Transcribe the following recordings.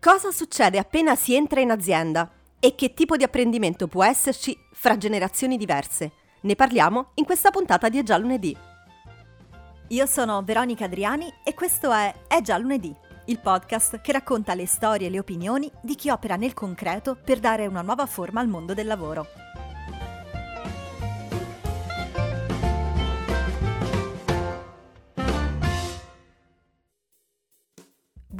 Cosa succede appena si entra in azienda? E che tipo di apprendimento può esserci fra generazioni diverse? Ne parliamo in questa puntata di È già lunedì. Io sono Veronica Adriani e questo è È già lunedì, il podcast che racconta le storie e le opinioni di chi opera nel concreto per dare una nuova forma al mondo del lavoro.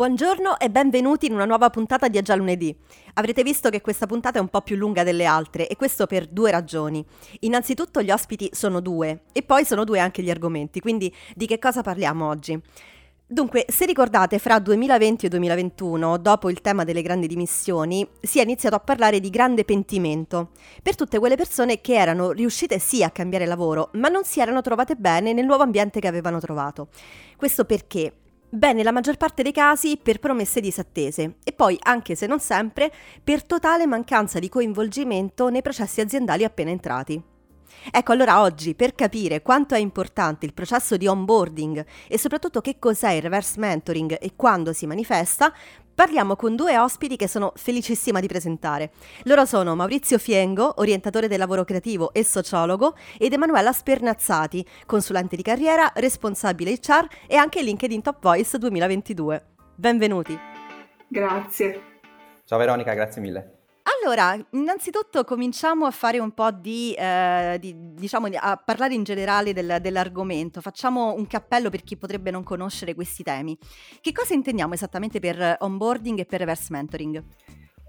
Buongiorno e benvenuti in una nuova puntata di Aggia Lunedì. Avrete visto che questa puntata è un po' più lunga delle altre e questo per due ragioni. Innanzitutto gli ospiti sono due e poi sono due anche gli argomenti, quindi di che cosa parliamo oggi? Dunque, se ricordate, fra 2020 e 2021, dopo il tema delle grandi dimissioni, si è iniziato a parlare di grande pentimento per tutte quelle persone che erano riuscite sì a cambiare lavoro, ma non si erano trovate bene nel nuovo ambiente che avevano trovato. Questo perché Beh, nella maggior parte dei casi per promesse disattese e poi, anche se non sempre, per totale mancanza di coinvolgimento nei processi aziendali appena entrati. Ecco allora oggi per capire quanto è importante il processo di onboarding e soprattutto che cos'è il reverse mentoring e quando si manifesta, parliamo con due ospiti che sono felicissima di presentare. Loro sono Maurizio Fiengo, orientatore del lavoro creativo e sociologo, ed Emanuela Spernazzati, consulente di carriera, responsabile HR e anche LinkedIn Top Voice 2022. Benvenuti. Grazie. Ciao Veronica, grazie mille. Allora, innanzitutto cominciamo a fare un po' di, eh, di diciamo, a parlare in generale del, dell'argomento. Facciamo un cappello per chi potrebbe non conoscere questi temi. Che cosa intendiamo esattamente per onboarding e per reverse mentoring?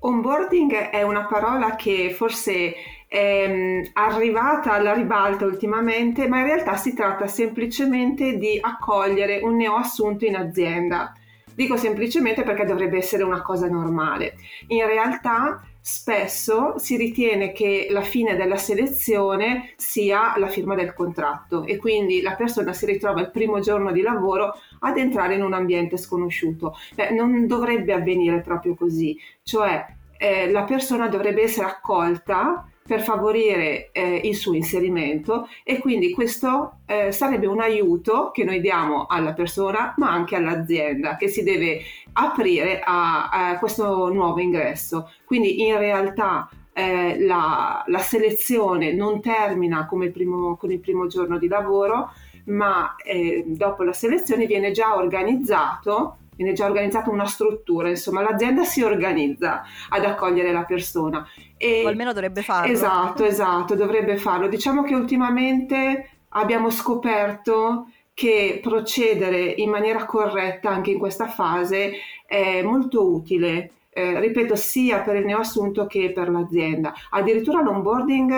Onboarding è una parola che forse è mm, arrivata alla ribalta ultimamente, ma in realtà si tratta semplicemente di accogliere un neoassunto in azienda. Dico semplicemente perché dovrebbe essere una cosa normale. In realtà spesso si ritiene che la fine della selezione sia la firma del contratto e quindi la persona si ritrova il primo giorno di lavoro ad entrare in un ambiente sconosciuto. Beh, non dovrebbe avvenire proprio così, cioè eh, la persona dovrebbe essere accolta per favorire eh, il suo inserimento e quindi questo eh, sarebbe un aiuto che noi diamo alla persona ma anche all'azienda che si deve aprire a, a questo nuovo ingresso. Quindi in realtà eh, la, la, selezione non termina il primo, con il primo giorno di lavoro, ma eh, dopo la selezione viene già organizzato viene già organizzata una struttura, insomma l'azienda si organizza ad accogliere la persona. E, o almeno dovrebbe farlo. Esatto, esatto, dovrebbe farlo. Diciamo che ultimamente abbiamo scoperto che procedere in maniera corretta anche in questa fase è molto utile. Eh, ripeto, sia per il neoassunto che per l'azienda. Addirittura l'onboarding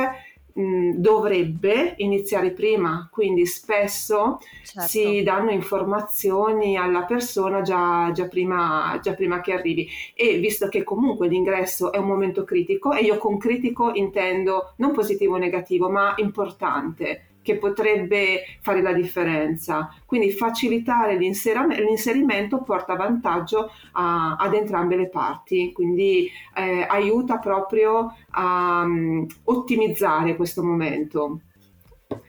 dovrebbe iniziare prima, quindi spesso certo. si danno informazioni alla persona già, già, prima, già prima che arrivi e visto che comunque l'ingresso è un momento critico e io con critico intendo non positivo o negativo ma importante che potrebbe fare la differenza. Quindi facilitare l'inserimento porta vantaggio a, ad entrambe le parti, quindi eh, aiuta proprio a um, ottimizzare questo momento.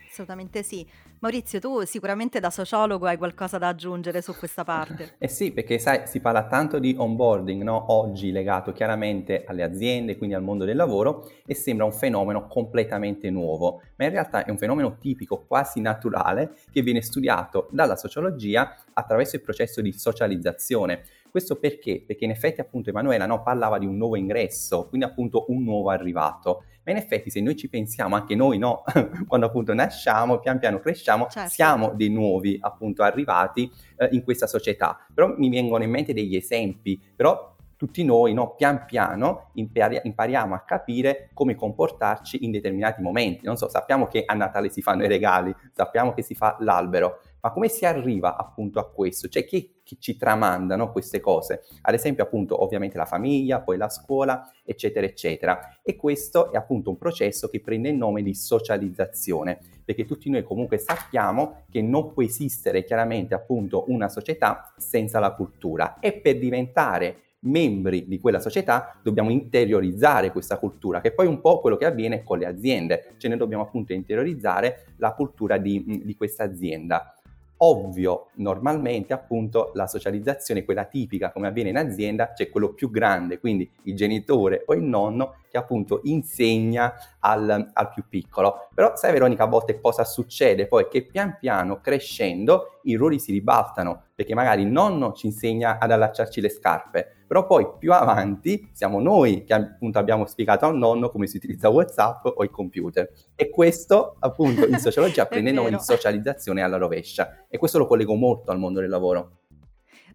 Assolutamente sì. Maurizio, tu sicuramente da sociologo hai qualcosa da aggiungere su questa parte. Eh sì, perché sai, si parla tanto di onboarding, no? Oggi legato chiaramente alle aziende, quindi al mondo del lavoro, e sembra un fenomeno completamente nuovo, ma in realtà è un fenomeno tipico, quasi naturale, che viene studiato dalla sociologia attraverso il processo di socializzazione. Questo perché? Perché in effetti appunto Emanuela no, parlava di un nuovo ingresso, quindi appunto un nuovo arrivato. Ma in effetti se noi ci pensiamo, anche noi no, quando appunto nasciamo, pian piano cresciamo, certo. siamo dei nuovi appunto arrivati eh, in questa società. Però mi vengono in mente degli esempi, però tutti noi no, pian piano impari- impariamo a capire come comportarci in determinati momenti. Non so, sappiamo che a Natale si fanno i regali, sappiamo che si fa l'albero, ma come si arriva appunto a questo? Cioè chi, chi ci tramanda no, queste cose? Ad esempio appunto ovviamente la famiglia, poi la scuola, eccetera, eccetera. E questo è appunto un processo che prende il nome di socializzazione, perché tutti noi comunque sappiamo che non può esistere chiaramente appunto una società senza la cultura e per diventare membri di quella società dobbiamo interiorizzare questa cultura, che è poi un po' quello che avviene con le aziende, cioè noi dobbiamo appunto interiorizzare la cultura di, di questa azienda. Ovvio, normalmente appunto la socializzazione, quella tipica come avviene in azienda, c'è quello più grande, quindi il genitore o il nonno che appunto insegna al, al, più piccolo. Però sai Veronica a volte cosa succede? Poi che pian piano crescendo i ruoli si ribaltano, perché magari il nonno ci insegna ad allacciarci le scarpe, però poi più avanti siamo noi che appunto abbiamo spiegato al nonno come si utilizza WhatsApp o il computer. E questo appunto in sociologia prende nome di socializzazione alla rovescia e questo lo collego molto al mondo del lavoro.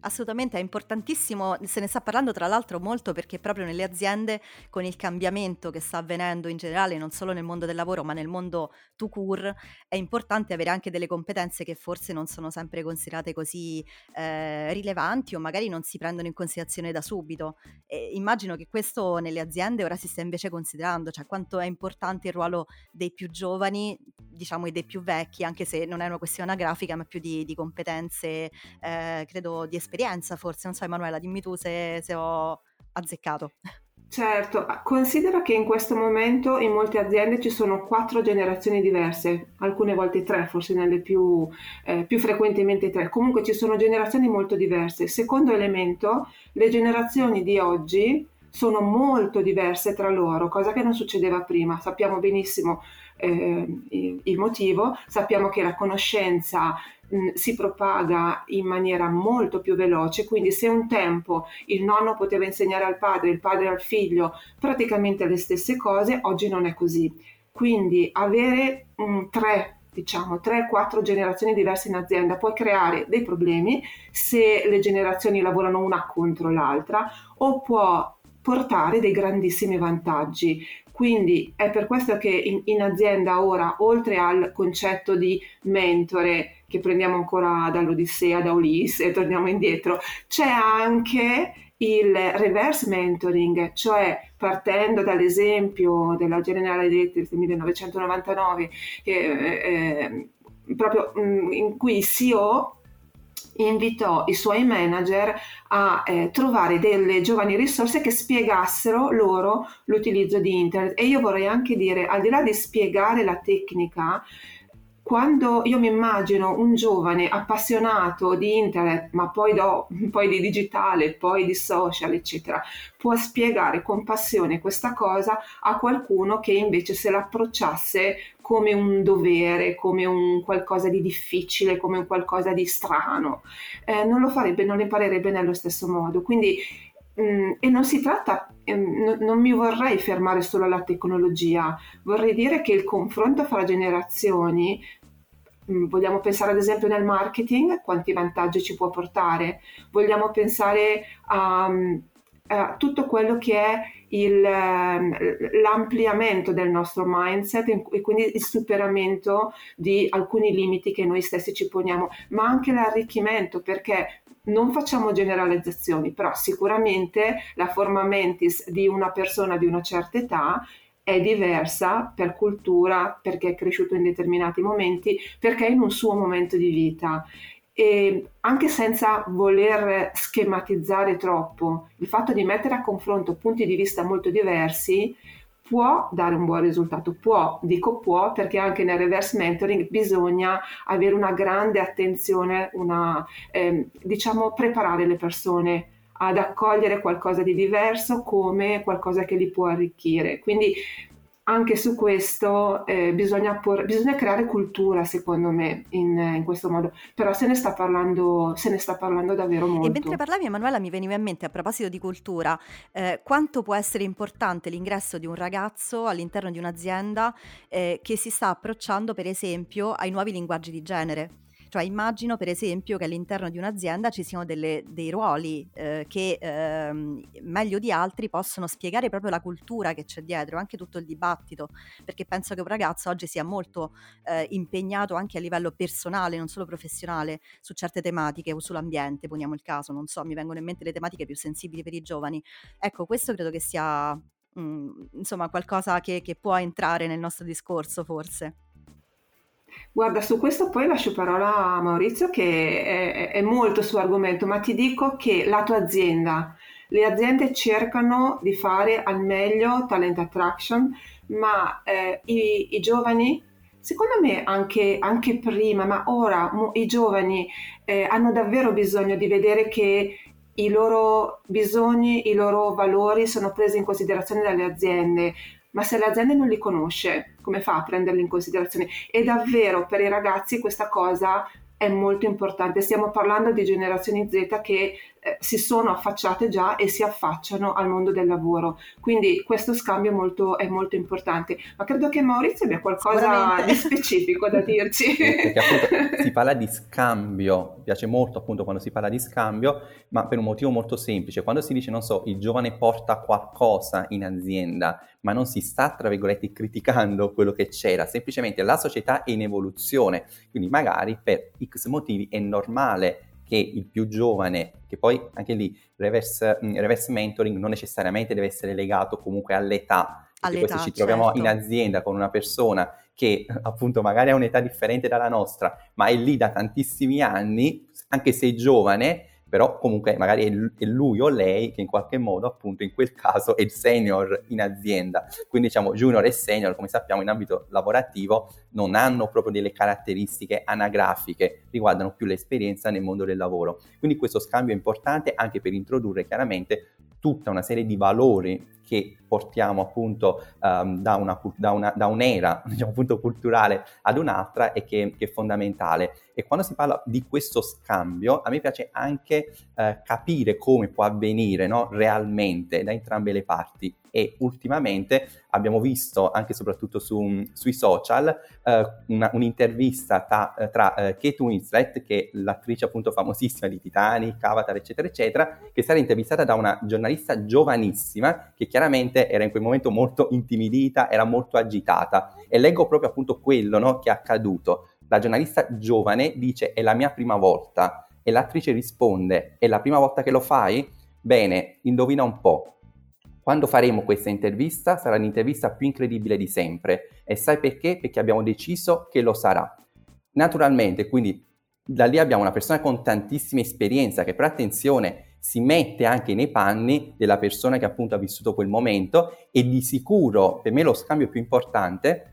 Assolutamente, è importantissimo, se ne sta parlando tra l'altro molto perché proprio nelle aziende con il cambiamento che sta avvenendo in generale, non solo nel mondo del lavoro ma nel mondo to cure, è importante avere anche delle competenze che forse non sono sempre considerate così eh, rilevanti o magari non si prendono in considerazione da subito. E immagino che questo nelle aziende ora si sta invece considerando, cioè quanto è importante il ruolo dei più giovani, diciamo, e dei più vecchi, anche se non è una questione anagrafica ma più di, di competenze, eh, credo, di esperienza esperienza forse, non so Emanuela, dimmi tu se, se ho azzeccato. Certo, considera che in questo momento in molte aziende ci sono quattro generazioni diverse, alcune volte tre, forse nelle più, eh, più, frequentemente tre. Comunque ci sono generazioni molto diverse. Secondo elemento, le generazioni di oggi sono molto diverse tra loro, cosa che non succedeva prima. Sappiamo benissimo il motivo, sappiamo che la conoscenza si propaga in maniera molto più veloce, quindi se un tempo il nonno poteva insegnare al padre, il padre al figlio praticamente le stesse cose, oggi non è così. Quindi avere mh, tre diciamo 3-4 generazioni diverse in azienda può creare dei problemi se le generazioni lavorano una contro l'altra o può portare dei grandissimi vantaggi. Quindi è per questo che in, in azienda ora, oltre al concetto di mentore che prendiamo ancora dall'Odissea, da Ulisse e torniamo indietro, c'è anche il reverse mentoring, cioè partendo dall'esempio della General Electric del 1999, eh, eh, proprio mh, mm, in cui il CEO invitò i suoi manager a eh, trovare delle giovani risorse che spiegassero loro l'utilizzo di internet. E io vorrei anche dire, al di là di spiegare la tecnica, quando io mi immagino un giovane appassionato di internet, ma poi, do, poi, di digitale, poi di social, eccetera, può spiegare con passione questa cosa a qualcuno che invece se l'approcciasse come un dovere, come un qualcosa di difficile, come un qualcosa di strano, eh, non lo farebbe, non lo imparerebbe nello stesso modo. Quindi mm, e non si tratta, mm, non mi vorrei fermare solo alla tecnologia, vorrei dire che il confronto fra generazioni vogliamo pensare ad esempio nel marketing, quanti vantaggi ci può portare, vogliamo pensare a, mm, a tutto quello che è il, ehm, l'ampliamento del nostro mindset e quindi il superamento di alcuni limiti che noi stessi ci poniamo, ma anche l'arricchimento perché non facciamo generalizzazioni, però sicuramente la forma mentis di una persona di una certa età è diversa per cultura, perché è cresciuto in determinati momenti, perché è in un suo momento di vita. E anche senza voler schematizzare troppo, il fatto di mettere a confronto punti di vista molto diversi può dare un buon risultato. Può, dico può, perché anche nel reverse mentoring bisogna avere una grande attenzione, una, eh, diciamo, preparare le persone ad accogliere qualcosa di diverso come qualcosa che li può arricchire. Quindi anche su questo eh, bisogna, por- bisogna, creare cultura, secondo me, in, in, questo modo. Però se ne sta parlando, se ne sta parlando davvero molto. E mentre parlavi, Emanuela, mi veniva in mente, a proposito di cultura, eh, quanto può essere importante l'ingresso di un ragazzo all'interno di un'azienda eh, che si sta approcciando, per esempio, ai nuovi linguaggi di genere. Cioè immagino per esempio che all'interno di un'azienda ci siano delle, dei ruoli eh, che eh, meglio di altri possono spiegare proprio la cultura che c'è dietro, anche tutto il dibattito, perché penso che un ragazzo oggi sia molto eh, impegnato anche a livello personale, non solo professionale, su certe tematiche o sull'ambiente, poniamo il caso, non so, mi vengono in mente le tematiche più sensibili per i giovani. Ecco, questo credo che sia... Mm, insomma, qualcosa che, che può entrare nel nostro discorso, forse. Guarda, su questo poi lascio parola a Maurizio che è, è molto su argomento, ma ti dico che la tua azienda, le aziende cercano di fare al meglio talent attraction, ma eh, i, i, giovani secondo me anche, anche prima, ma ora mo, i giovani eh, hanno davvero bisogno di vedere che i loro bisogni, i loro valori sono presi in considerazione dalle aziende, ma se l'azienda non li conosce, come fa a prenderli in considerazione? E davvero per i ragazzi questa cosa è molto importante. Stiamo parlando di generazioni Z che eh, si sono affacciate già e si affacciano al mondo del lavoro. Quindi questo scambio è molto, è molto importante. Ma credo che Maurizio abbia qualcosa di specifico da dirci. Perché appunto si parla di scambio, mi piace molto appunto quando si parla di scambio, ma per un motivo molto semplice. Quando si dice, non so, il giovane porta qualcosa in azienda, ma non si sta, tra virgolette, criticando quello che c'era, semplicemente la società è in evoluzione, quindi magari per X motivi è normale che il più giovane, che poi anche lì reverse, reverse mentoring non necessariamente deve essere legato comunque all'età, perché all'età, ci troviamo certo. in azienda con una persona che appunto magari ha un'età differente dalla nostra, ma è lì da tantissimi anni, anche se è giovane, però comunque magari è lui o lei che in qualche modo appunto in quel caso è il senior in azienda. Quindi diciamo junior e senior, come sappiamo in ambito lavorativo, non hanno proprio delle caratteristiche anagrafiche, riguardano più l'esperienza nel mondo del lavoro. Quindi questo scambio è importante anche per introdurre chiaramente tutta una serie di valori che portiamo appunto um, da, una, da, una, da, un'era diciamo, appunto, culturale ad un'altra e che, che, è fondamentale. E quando si parla di questo scambio, a me piace anche uh, capire come può avvenire no, realmente da entrambe le parti e ultimamente abbiamo visto anche e soprattutto su, sui social eh, una, un'intervista ta, tra eh, Kate Winslet che è l'attrice appunto famosissima di Titanic, Avatar eccetera eccetera che è stata intervistata da una giornalista giovanissima che chiaramente era in quel momento molto intimidita, era molto agitata e leggo proprio appunto quello no, che è accaduto. La giornalista giovane dice è la mia prima volta e l'attrice risponde è la prima volta che lo fai? Bene, indovina un po', quando faremo questa intervista sarà l'intervista più incredibile di sempre e sai perché? Perché abbiamo deciso che lo sarà. Naturalmente, quindi da lì abbiamo una persona con tantissima esperienza che però attenzione si mette anche nei panni della persona che appunto ha vissuto quel momento e di sicuro per me lo scambio più importante è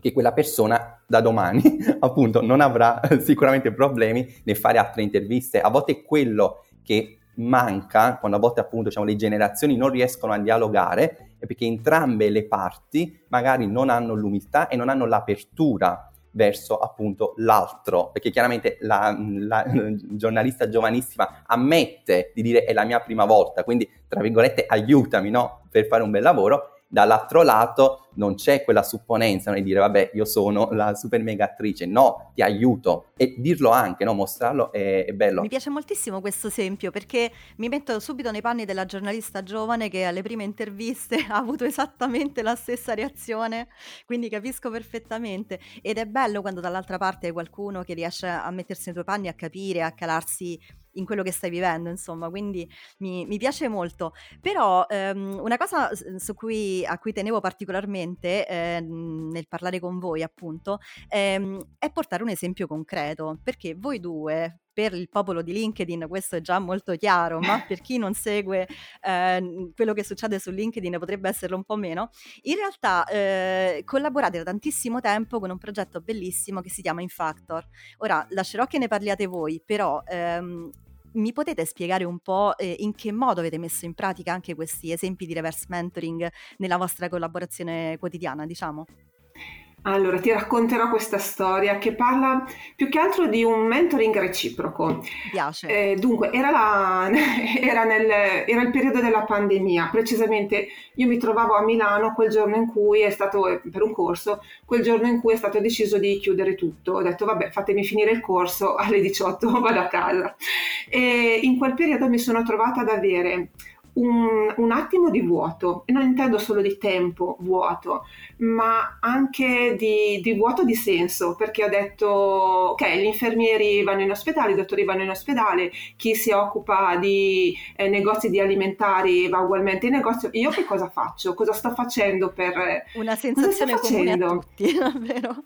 che quella persona da domani appunto non avrà sicuramente problemi nel fare altre interviste. A volte è quello che manca, quando a volte appunto diciamo, le generazioni non riescono a dialogare, è perché entrambe le parti magari non hanno l'umiltà e non hanno l'apertura verso appunto l'altro, perché chiaramente la, la, giornalista giovanissima ammette di dire è la mia prima volta, quindi tra virgolette aiutami no? per fare un bel lavoro, dall'altro lato non c'è quella supponenza di dire vabbè io sono la super mega attrice, no, ti aiuto e dirlo anche, no? mostrarlo è, è, bello. Mi piace moltissimo questo esempio perché mi metto subito nei panni della giornalista giovane che alle prime interviste ha avuto esattamente la stessa reazione, quindi capisco perfettamente ed è bello quando dall'altra parte hai qualcuno che riesce a mettersi nei tuoi panni, a capire, a calarsi in quello che stai vivendo, insomma, quindi mi, mi piace molto. Però ehm, una cosa cui, a cui tenevo particolarmente eh, nel parlare con voi, appunto, ehm, è portare un esempio concreto, perché voi due, per il popolo di LinkedIn questo è già molto chiaro, ma per chi non segue eh, quello che succede su LinkedIn potrebbe esserlo un po' meno, in realtà eh, collaborate da tantissimo tempo con un progetto bellissimo che si chiama Infactor. Ora lascerò che ne parliate voi, però ehm, mi potete spiegare un po' eh, in che modo avete messo in pratica anche questi esempi di reverse mentoring nella vostra collaborazione quotidiana, diciamo? Allora, ti racconterò questa storia che parla più che altro di un mentoring reciproco. Mi piace. Eh, dunque, era, la, era, nel, era, il periodo della pandemia, precisamente io mi trovavo a Milano quel giorno in cui è stato, per un corso, quel giorno in cui è stato deciso di chiudere tutto. Ho detto, vabbè, fatemi finire il corso, alle 18 vado a casa. E in quel periodo mi sono trovata ad avere un, un, attimo di vuoto, e non intendo solo di tempo vuoto, ma anche di, di, vuoto di senso, perché ho detto, ok, gli infermieri vanno in ospedale, i dottori vanno in ospedale, chi si occupa di eh, negozi di alimentari va ugualmente in negozio, io che cosa faccio? Cosa sto facendo per... Una sensazione comune a tutti, davvero?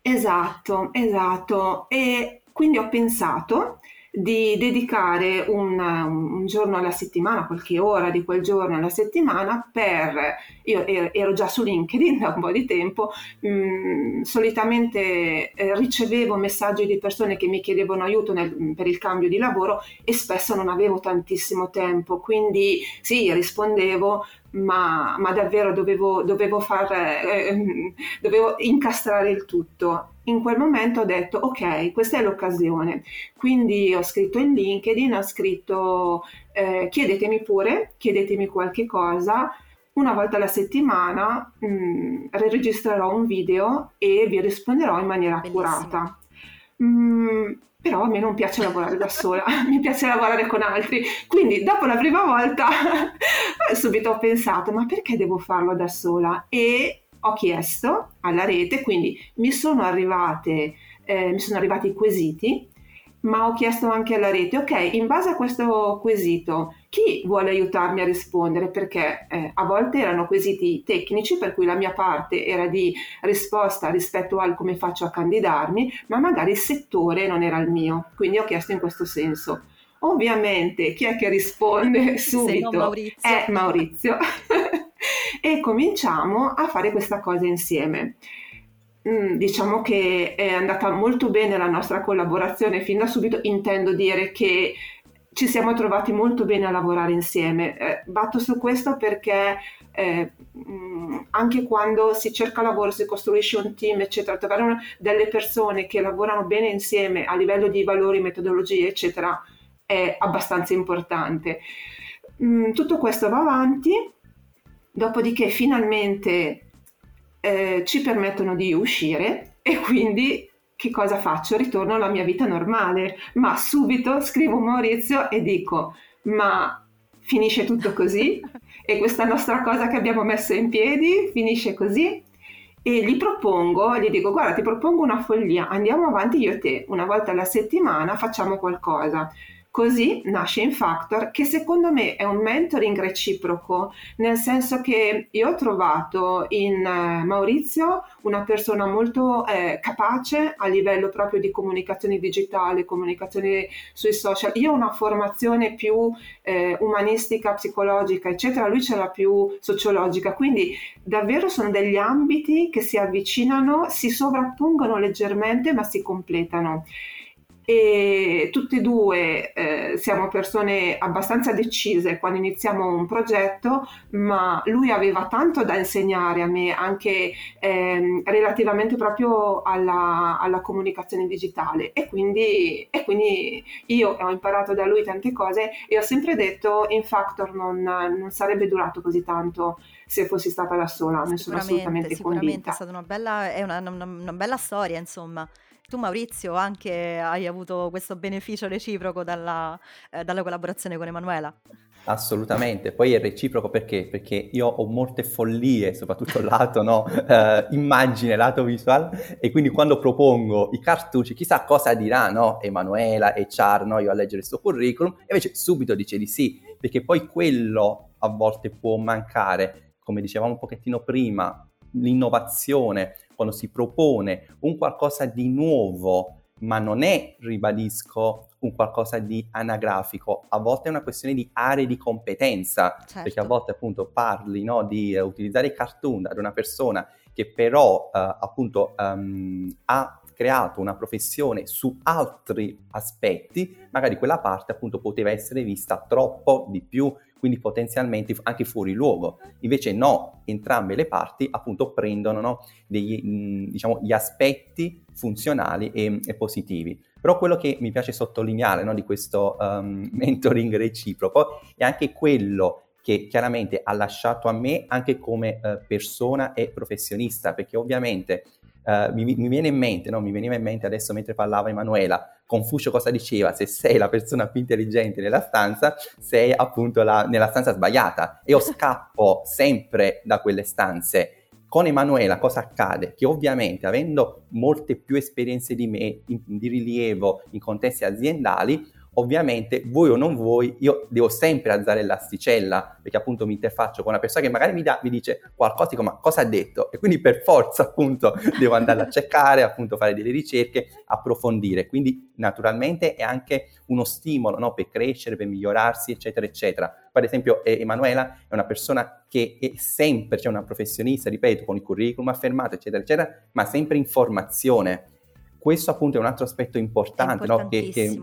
Esatto, esatto. E quindi ho pensato di dedicare un, un, giorno alla settimana, qualche ora di quel giorno alla settimana per, io ero già su LinkedIn da un po' di tempo, mh, mm, solitamente eh, ricevevo messaggi di persone che mi chiedevano aiuto nel, per il cambio di lavoro e spesso non avevo tantissimo tempo, quindi sì, rispondevo, ma, ma davvero dovevo, dovevo, far, eh, dovevo incastrare il tutto in quel momento ho detto ok, questa è l'occasione. Quindi ho scritto in LinkedIn, ho scritto eh, chiedetemi pure, chiedetemi qualche cosa. Una volta alla settimana mh, mm, registrerò un video e vi risponderò in maniera accurata. Mm, però a me non piace lavorare da sola, mi piace lavorare con altri. Quindi dopo la prima volta subito ho pensato, ma perché devo farlo da sola? E ho chiesto alla rete, quindi mi sono, arrivate, eh, mi sono arrivati i quesiti, ma ho chiesto anche alla rete, ok, in base a questo quesito, chi vuole aiutarmi a rispondere? Perché eh, a volte erano quesiti tecnici, per cui la mia parte era di risposta rispetto al come faccio a candidarmi, ma magari il settore non era il mio, quindi ho chiesto in questo senso. Ovviamente chi è che risponde subito? Maurizio. È Maurizio. E cominciamo a fare questa cosa insieme. Mm, diciamo che è andata molto bene la nostra collaborazione fin da subito, intendo dire che ci siamo trovati molto bene a lavorare insieme. Eh, batto su questo perché eh, mm, anche quando si cerca lavoro, si costruisce un team, eccetera, trovare una, delle persone che lavorano bene insieme a livello di valori, metodologie, eccetera, è abbastanza importante. Mm, tutto questo va avanti dopodiché finalmente eh, ci permettono di uscire e quindi che cosa faccio? Ritorno alla mia vita normale, ma subito scrivo Maurizio e dico ma finisce tutto così? e questa nostra cosa che abbiamo messo in piedi finisce così? E gli propongo, gli dico guarda ti propongo una follia, andiamo avanti io e te, una volta alla settimana facciamo qualcosa. Così nasce Infactor che secondo me è un mentoring reciproco, nel senso che io ho trovato in eh, Maurizio una persona molto eh, capace a livello proprio di comunicazione digitale, comunicazione sui social. Io ho una formazione più eh, umanistica, psicologica, eccetera, lui ce l'ha più sociologica, quindi davvero sono degli ambiti che si avvicinano, si sovrappongono leggermente ma si completano e tutte e due eh, siamo persone abbastanza decise quando iniziamo un progetto, ma lui aveva tanto da insegnare a me anche eh, relativamente proprio alla, alla, comunicazione digitale e quindi, e quindi, io ho imparato da lui tante cose e ho sempre detto in Factor non, non sarebbe durato così tanto se fossi stata da sola, ne sono assolutamente sicuramente convinta. È stata una bella, è una, una, una bella storia, insomma. Tu Maurizio anche hai avuto questo beneficio reciproco dalla, eh, dalla collaborazione con Emanuela? Assolutamente, poi è reciproco perché? Perché io ho molte follie, soprattutto lato no? eh, immagine, lato visuale, e quindi quando propongo i cartucci, chissà cosa dirà no? Emanuela e Char, no? io a leggere il suo curriculum, e invece subito dice di sì, perché poi quello a volte può mancare, come dicevamo un pochettino prima, l'innovazione, quando si propone un qualcosa di nuovo, ma non è, ribadisco, un qualcosa di anagrafico, a volte è una questione di aree di competenza, certo. perché a volte appunto parli no, di uh, utilizzare i cartoon ad una persona che però uh, appunto um, ha creato una professione su altri aspetti, magari quella parte appunto poteva essere vista troppo di più quindi potenzialmente anche fuori luogo. Invece no, entrambe le parti appunto prendono no, degli, diciamo, gli aspetti funzionali e, e, positivi. Però quello che mi piace sottolineare no, di questo um, mentoring reciproco è anche quello che chiaramente ha lasciato a me anche come uh, persona e professionista, perché ovviamente uh, mi, mi, viene in mente, no? mi veniva in mente adesso mentre parlava Emanuela, Confucio cosa diceva? Se sei la persona più intelligente nella stanza, sei appunto la, nella stanza sbagliata. E io scappo sempre da quelle stanze. Con Emanuela cosa accade? Che ovviamente avendo molte più esperienze di me in, di rilievo in contesti aziendali, ovviamente voi o non voi, io devo sempre alzare l'asticella perché appunto mi interfaccio con una persona che magari mi, da, mi dice qualcosa, dico ma cosa ha detto? E quindi per forza appunto devo andare a cercare, appunto fare delle ricerche, approfondire. Quindi naturalmente è anche uno stimolo no? per crescere, per migliorarsi, eccetera, eccetera. Per esempio Emanuela è una persona che è sempre, cioè una professionista, ripeto, con il curriculum affermato, eccetera, eccetera, ma sempre in formazione. Questo appunto è un altro aspetto importante, no? che, che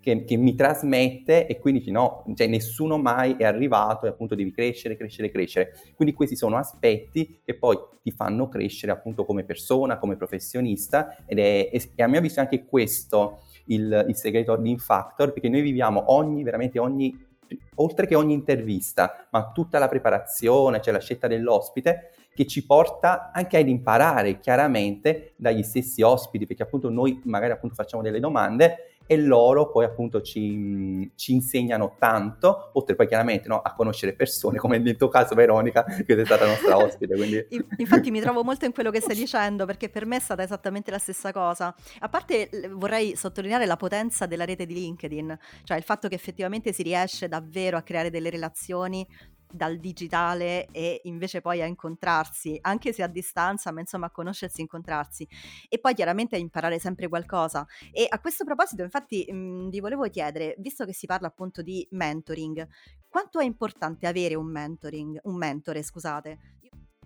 che, che, mi trasmette e quindi no, cioè nessuno mai è arrivato e appunto devi crescere, crescere, crescere. Quindi questi sono aspetti che poi ti fanno crescere appunto come persona, come professionista ed è, e a mio avviso anche questo il, il segreto di Infactor perché noi viviamo ogni, veramente ogni oltre che ogni intervista, ma tutta la preparazione, cioè la scelta dell'ospite, che ci porta anche ad imparare chiaramente dagli stessi ospiti, perché appunto noi magari appunto facciamo delle domande e loro poi appunto ci, ci insegnano tanto, oltre poi chiaramente no, a conoscere persone, come nel tuo caso Veronica, che sei stata nostra ospite. Quindi... Infatti mi trovo molto in quello che stai dicendo, perché per me è stata esattamente la stessa cosa. A parte vorrei sottolineare la potenza della rete di LinkedIn, cioè il fatto che effettivamente si riesce davvero a creare delle relazioni dal digitale e invece poi a incontrarsi, anche se a distanza, ma insomma a conoscersi incontrarsi. E poi chiaramente a imparare sempre qualcosa. E a questo proposito, infatti, mh, mhmm, vi volevo chiedere, visto che si parla appunto di mentoring, quanto è importante avere un mentoring, un mentore, scusate?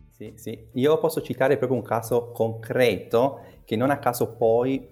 Sì, sì, io posso citare proprio un caso concreto che non a caso poi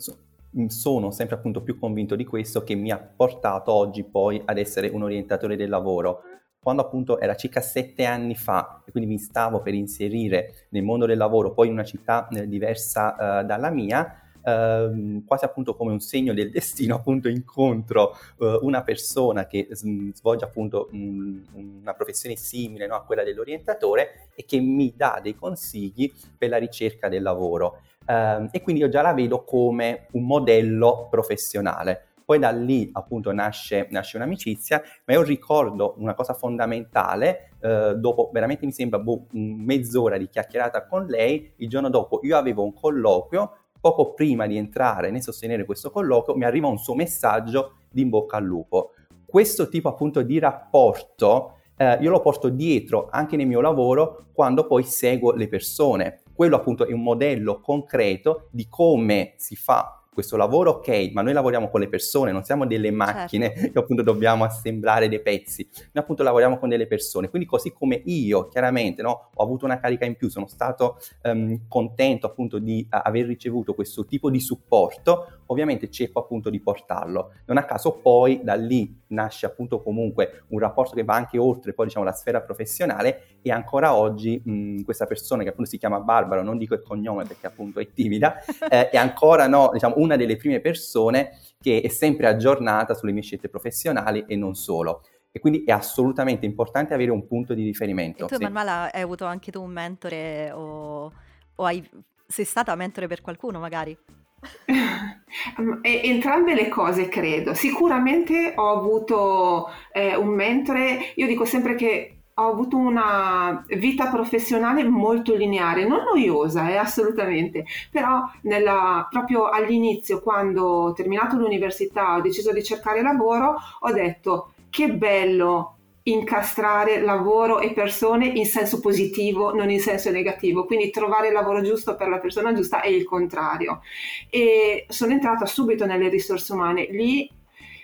mhmm, sono sempre appunto più convinto di questo che mi ha portato oggi poi ad essere un orientatore del lavoro quando appunto era circa sette anni fa e quindi mi stavo per inserire nel mondo del lavoro, poi in una città eh, diversa uh, dalla mia, Uh, quasi appunto come un segno del destino, appunto incontro uh, una persona che s- svolge appunto un, una professione simile no, a quella dell'orientatore e che mi dà dei consigli per la ricerca del lavoro. Uh, e quindi io già la vedo come un modello professionale. Poi da lì appunto nasce, nasce un'amicizia, ma io ricordo una cosa fondamentale, eh, dopo veramente mi sembra boh, mezz'ora di chiacchierata con lei, il giorno dopo io avevo un colloquio, poco prima di entrare nel sostenere questo colloquio mi arriva un suo messaggio di in bocca al lupo. Questo tipo appunto di rapporto eh, io lo porto dietro anche nel mio lavoro quando poi seguo le persone. Quello appunto è un modello concreto di come si fa questo lavoro ok, ma noi lavoriamo con le persone, non siamo delle macchine certo. che appunto dobbiamo assemblare dei pezzi, noi appunto lavoriamo con delle persone, quindi così come io chiaramente no, ho avuto una carica in più, sono stato um, contento appunto di uh, aver ricevuto questo tipo di supporto, ovviamente cerco appunto di portarlo. Non a caso poi da lì nasce appunto comunque un rapporto che va anche oltre poi diciamo la sfera professionale e ancora oggi mh, questa persona che appunto si chiama Barbara, non dico il cognome perché appunto è timida, eh, è ancora no, diciamo, una delle prime persone che è sempre aggiornata sulle mie scelte professionali e non solo. E quindi è assolutamente importante avere un punto di riferimento. E tu, sì. Manuela, hai avuto anche tu un mentore o, o hai, sei stata mentore per qualcuno magari? Entrambe le cose credo. Sicuramente ho avuto eh, un mentore, io dico sempre che ho avuto una vita professionale molto lineare, non noiosa, eh, assolutamente, però nella, proprio all'inizio, quando ho terminato l'università, ho deciso di cercare lavoro, ho detto che bello incastrare lavoro e persone in senso positivo, non in senso negativo, quindi trovare il lavoro giusto per la persona giusta è il contrario. E sono entrata subito nelle risorse umane, lì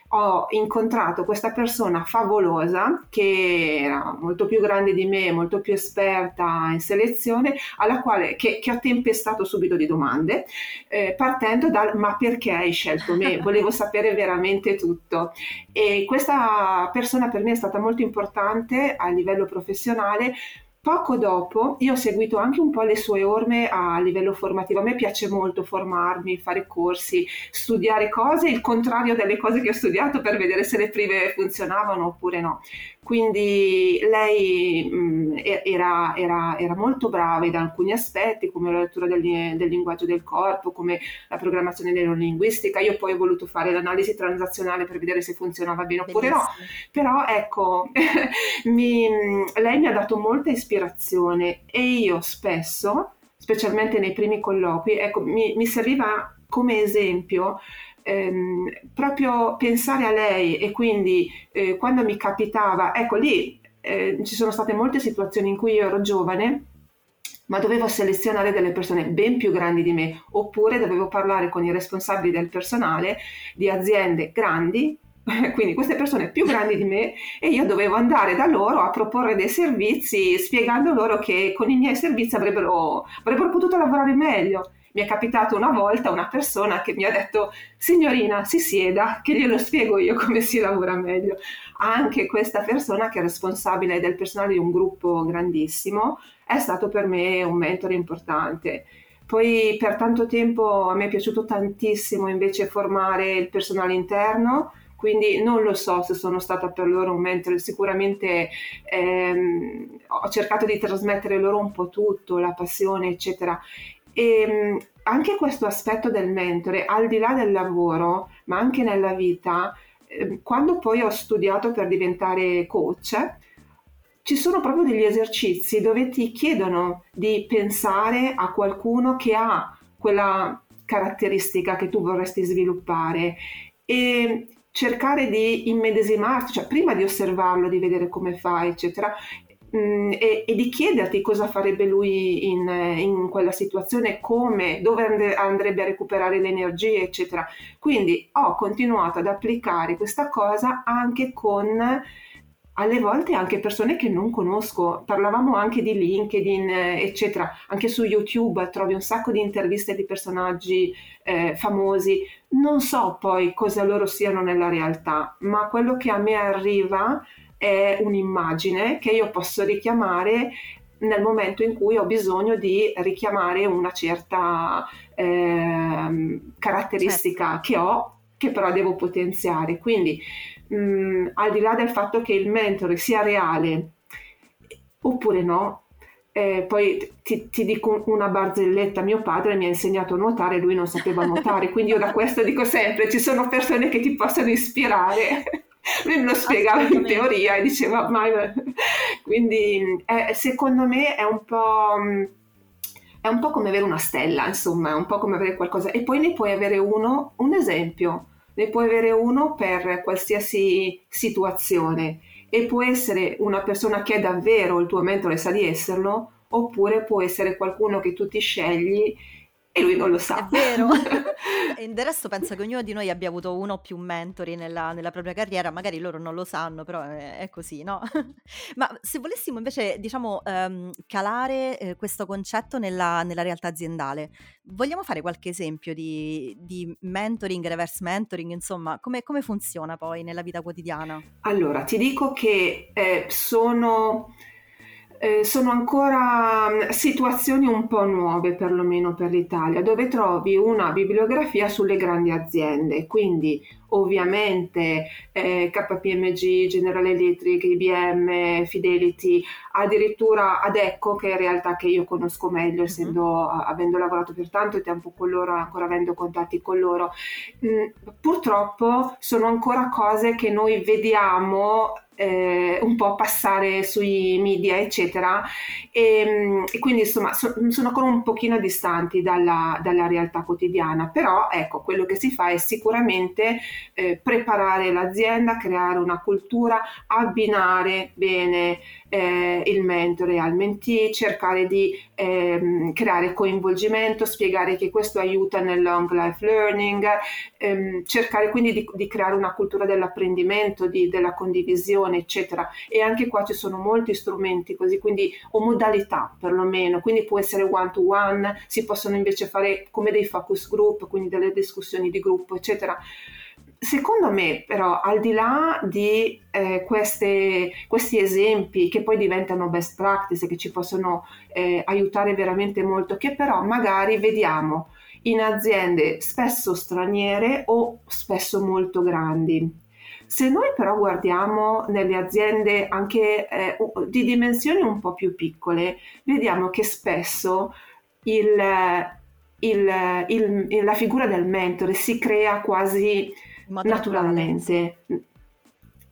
ho incontrato questa persona favolosa che era molto più grande di me, molto più esperta in selezione, alla quale che, che ho tempestato subito di domande, eh, partendo dal ma perché hai scelto me? Volevo sapere veramente tutto. E questa persona per me è stata molto importante a livello professionale Poco dopo io ho seguito anche un po' le sue orme a livello formativo. A me piace molto formarmi, fare corsi, studiare cose, il contrario delle cose che ho studiato per vedere se le prime funzionavano oppure no. Quindi lei mh, mm, era, era, era, molto brava in alcuni aspetti, come la lettura del, del, linguaggio del corpo, come la programmazione neurolinguistica. Io poi ho voluto fare l'analisi transazionale per vedere se funzionava bene oppure Bellissimo. no. Però ecco, mi, lei mi ha dato molta ispirazione e io spesso, specialmente nei primi colloqui, ecco, mi, mi serviva come esempio ehm, proprio pensare a lei e quindi eh, quando mi capitava, ecco lì eh, ci sono state molte situazioni in cui io ero giovane ma dovevo selezionare delle persone ben più grandi di me, oppure dovevo parlare con i responsabili del personale di aziende grandi quindi queste persone più grandi di me e io dovevo andare da loro a proporre dei servizi spiegando loro che con i miei servizi avrebbero, avrebbero potuto lavorare meglio. Mi è capitato una volta una persona che mi ha detto signorina si sieda che glielo spiego io come si lavora meglio. Anche questa persona che è responsabile del personale di un gruppo grandissimo è stato per me un mentore importante. Poi per tanto tempo a me è piaciuto tantissimo invece formare il personale interno quindi non lo so se sono stata per loro un mentore, sicuramente ehm, ho cercato di trasmettere loro un po' tutto, la passione, eccetera. E ehm, anche questo aspetto del mentore, al di là del lavoro, ma anche nella vita, eh, quando poi ho studiato per diventare coach, ci sono proprio degli esercizi dove ti chiedono di pensare a qualcuno che ha quella caratteristica che tu vorresti sviluppare e cercare di immedesimarti, cioè prima di osservarlo, di vedere come fa, eccetera, mh, mm, e, e, di chiederti cosa farebbe lui in, in quella situazione, come, dove and- andrebbe a recuperare le energie, eccetera. Quindi ho continuato ad applicare questa cosa anche con alle volte anche persone che non conosco. Parlavamo anche di LinkedIn, eccetera. Anche su YouTube trovi un sacco di interviste di personaggi eh, famosi. Non so poi cosa loro siano nella realtà, ma quello che a me arriva è un'immagine che io posso richiamare nel momento in cui ho bisogno di richiamare una certa eh, caratteristica certo. che ho, che però devo potenziare. Quindi mh, mm, al di là del fatto che il mentore sia reale oppure no, eh, poi ti, ti, dico una barzelletta, mio padre mi ha insegnato a nuotare lui non sapeva nuotare, quindi io da questo dico sempre, ci sono persone che ti possono ispirare. lui me lo spiegava in teoria e diceva, ma... quindi eh, secondo me è un po' è un po' come avere una stella, insomma, è un po' come avere qualcosa. E poi ne puoi avere uno, un esempio ne puoi avere uno per qualsiasi situazione. E può essere una persona che è davvero il tuo mentore sa di esserlo oppure può essere qualcuno che tu ti scegli e lui non lo sa. È vero. e del resto penso che ognuno di noi abbia avuto uno o più mentori nella, nella propria carriera, magari loro non lo sanno, però è, è così, no? Ma se volessimo invece, diciamo, um, calare eh, questo concetto nella, nella, realtà aziendale, vogliamo fare qualche esempio di, di mentoring, reverse mentoring, insomma, come, come, funziona poi nella vita quotidiana? Allora, ti dico che eh, sono eh, sono ancora mm, situazioni un po' nuove, perlomeno per l'Italia, dove trovi una bibliografia sulle grandi aziende, quindi ovviamente eh, KPMG, General Electric, IBM, Fidelity, addirittura Adecco, che è in realtà che io conosco meglio, essendo, mm-hmm. avendo lavorato per tanto tempo con loro, ancora avendo contatti con loro. Mm, purtroppo sono ancora cose che noi vediamo eh, un po' passare sui media, eccetera, e, mm, e quindi insomma so, sono ancora un pochino distanti dalla, dalla, realtà quotidiana, però ecco, quello che si fa è sicuramente eh, preparare l'azienda, creare una cultura, abbinare bene eh, il mentore al mentee, cercare di ehm, creare coinvolgimento, spiegare che questo aiuta nel long life learning, ehm, cercare quindi di, di, creare una cultura dell'apprendimento, di, della condivisione, eccetera. E anche qua ci sono molti strumenti così, quindi o modalità perlomeno, quindi può essere one to one, si possono invece fare come dei focus group, quindi delle discussioni di gruppo, eccetera. Secondo me, però, al di là di eh, queste, questi esempi che poi diventano best practice, che ci possono eh, aiutare veramente molto, che però magari vediamo in aziende spesso straniere o spesso molto grandi. Se noi però guardiamo nelle aziende anche eh, di dimensioni un po' più piccole, vediamo che spesso il, il, il, la figura del mentore si crea quasi naturalmente.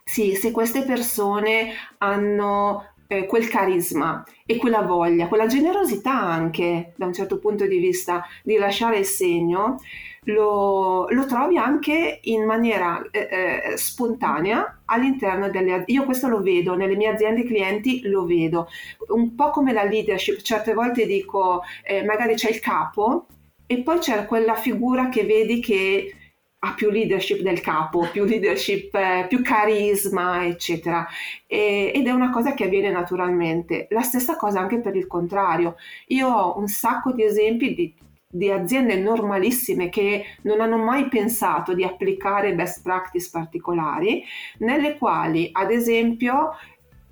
Sì, se queste persone hanno eh, quel carisma e quella voglia, quella generosità anche da un certo punto di vista di lasciare il segno, lo, lo, trovi anche in maniera eh, eh, spontanea all'interno delle aziende. Io questo lo vedo, nelle mie aziende clienti lo vedo, un po' come la leadership, certe volte dico, eh, magari c'è il capo e poi c'è quella figura che vedi che ha più leadership del capo, più leadership, eh, più carisma, eccetera. E, ed è una cosa che avviene naturalmente. La stessa cosa anche per il contrario. Io ho un sacco di esempi di di aziende normalissime che non hanno mai pensato di applicare best practice particolari, nelle quali ad esempio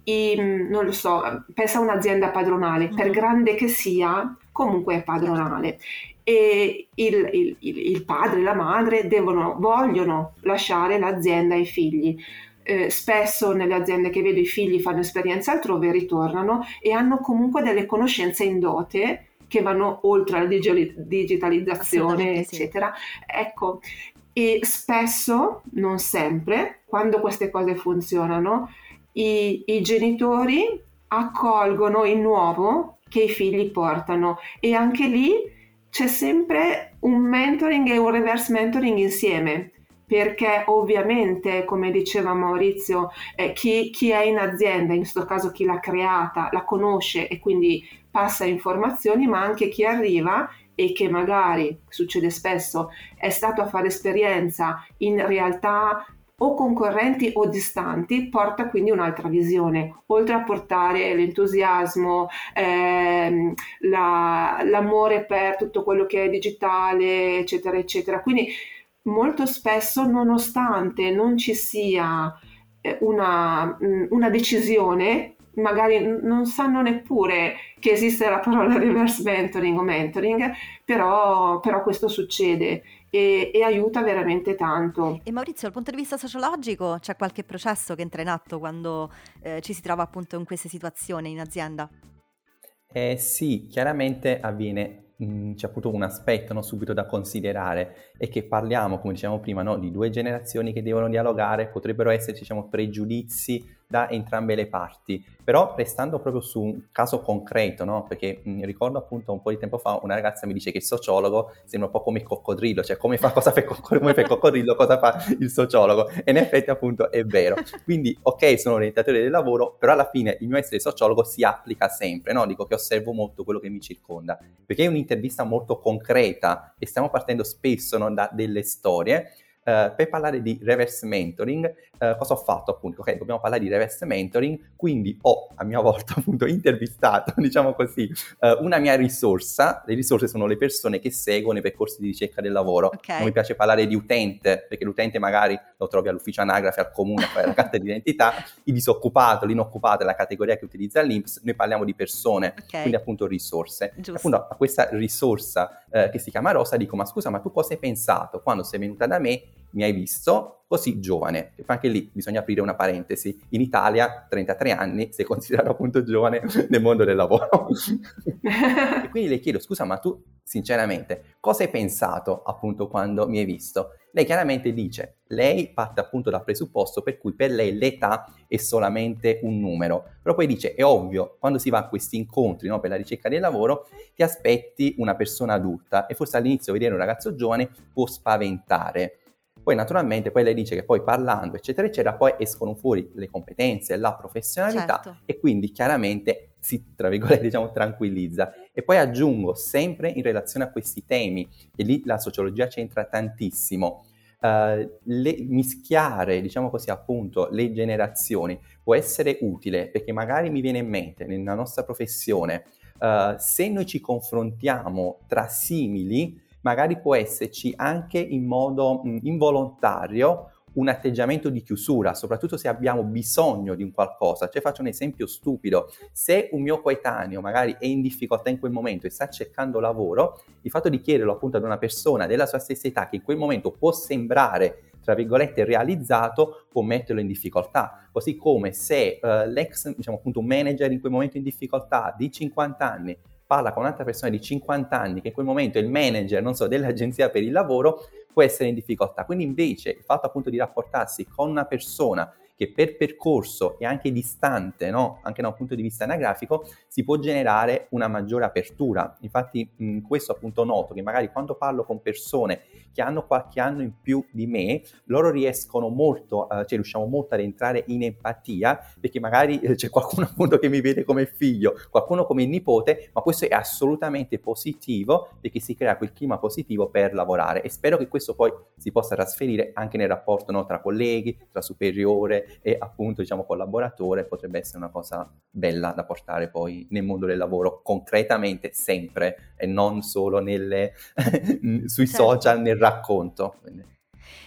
i, non lo so, pensa a un'azienda padronale, per mm. grande che sia, comunque è padronale. E il, il, il padre e la madre devono, vogliono lasciare l'azienda ai figli. Eh, spesso nelle aziende che vedo i figli fanno esperienza altrove, ritornano e hanno comunque delle conoscenze in dote che vanno oltre la digitalizzazione, eccetera. Sì. Ecco, e spesso, non sempre, quando queste cose funzionano, i, i genitori accolgono il nuovo che i figli portano e anche lì c'è sempre un mentoring e un reverse mentoring insieme perché ovviamente, come diceva Maurizio, eh, chi, chi, è in azienda, in questo caso chi l'ha creata, la conosce e quindi passa informazioni, ma anche chi arriva e che magari, succede spesso, è stato a fare esperienza in realtà o concorrenti o distanti, porta quindi un'altra visione, oltre a portare l'entusiasmo, ehm, la, l'amore per tutto quello che è digitale, eccetera, eccetera. Quindi molto spesso, nonostante non ci sia eh, una, mm, una decisione, magari non sanno neppure che esiste la parola reverse mentoring o mentoring, però, però questo succede e, e, aiuta veramente tanto. E Maurizio, dal punto di vista sociologico, c'è qualche processo che entra in atto quando eh, ci si trova appunto in queste situazioni in azienda? Eh, sì, chiaramente avviene mh, c'è appunto un aspetto no, subito da considerare è che parliamo, come dicevamo prima, no, di due generazioni che devono dialogare, potrebbero esserci diciamo, pregiudizi da entrambe le parti, però restando proprio su un caso concreto, no? perché mh, ricordo appunto un po' di tempo fa una ragazza mi dice che il sociologo sembra un po' come il coccodrillo, cioè come fa, cosa fa, come fa il coccodrillo, cosa fa il sociologo, e in effetti appunto è vero. Quindi ok, sono orientatore del lavoro, però alla fine il mio essere sociologo si applica sempre, no? dico che osservo molto quello che mi circonda, perché è un'intervista molto concreta e stiamo partendo spesso no, da delle storie Uh, per parlare di reverse mentoring, uh, cosa ho fatto appunto? Ok, dobbiamo parlare di reverse mentoring, quindi ho a mia volta appunto intervistato, diciamo così, uh, una mia risorsa. Le risorse sono le persone che seguono i percorsi di ricerca del lavoro. Okay. Non mi piace parlare di utente, perché l'utente magari lo trovi all'ufficio anagrafe, al comune, a fare la carta d'identità, il disoccupato, l'inoccupato è la categoria che utilizza l'INPS, noi parliamo di persone, okay. quindi appunto risorse. Giusto. Appunto a questa risorsa che si chiama Rosa dico, ma scusa, ma tu cosa hai pensato quando sei venuta da me mi hai visto così giovane. E anche lì bisogna aprire una parentesi. In Italia 33 anni sei considerato appunto giovane nel mondo del lavoro. e quindi le chiedo, scusa, ma tu sinceramente cosa hai pensato appunto quando mi hai visto? Lei chiaramente dice, lei parte appunto dal presupposto per cui per lei l'età è solamente un numero, però poi dice, è ovvio, quando si va a questi incontri no, per la ricerca del lavoro, ti aspetti una persona adulta e forse all'inizio vedere un ragazzo giovane può spaventare poi naturalmente poi lei dice che poi parlando eccetera eccetera poi escono fuori le competenze, la professionalità certo. e quindi chiaramente si tra virgolette diciamo tranquillizza. E poi aggiungo sempre in relazione a questi temi e lì la sociologia c'entra tantissimo. Uh, le, mischiare, diciamo così, appunto, le generazioni può essere utile perché magari mi viene in mente nella nostra professione, uh, se noi ci confrontiamo tra simili, magari può esserci anche in modo mh, involontario un atteggiamento di chiusura, soprattutto se abbiamo bisogno di un qualcosa. Cioè faccio un esempio stupido, se un mio coetaneo magari è in difficoltà in quel momento e sta cercando lavoro, il fatto di chiederlo appunto ad una persona della sua stessa età che in quel momento può sembrare tra virgolette realizzato può metterlo in difficoltà così come se uh, l'ex diciamo appunto un manager in quel momento in difficoltà di 50 anni parla con un'altra persona di 50 anni che in quel momento è il manager, non so, dell'agenzia per il lavoro, può essere in difficoltà. Quindi invece il fatto appunto di rapportarsi con una persona che per percorso e anche distante, no? anche da un punto di vista anagrafico, si può generare una maggiore apertura. Infatti mh, questo appunto noto che magari quando parlo con persone che hanno qualche anno in più di me, loro riescono molto, eh, cioè riusciamo molto ad entrare in empatia perché magari eh, c'è qualcuno appunto che mi vede come figlio, qualcuno come nipote, ma questo è assolutamente positivo perché si crea quel clima positivo per lavorare e spero che questo poi si possa trasferire anche nel rapporto no, tra colleghi, tra superiore e appunto diciamo collaboratore, potrebbe essere una cosa bella da portare poi nel mondo del lavoro concretamente sempre e non solo nelle, sui certo. social nel racconto. Quindi.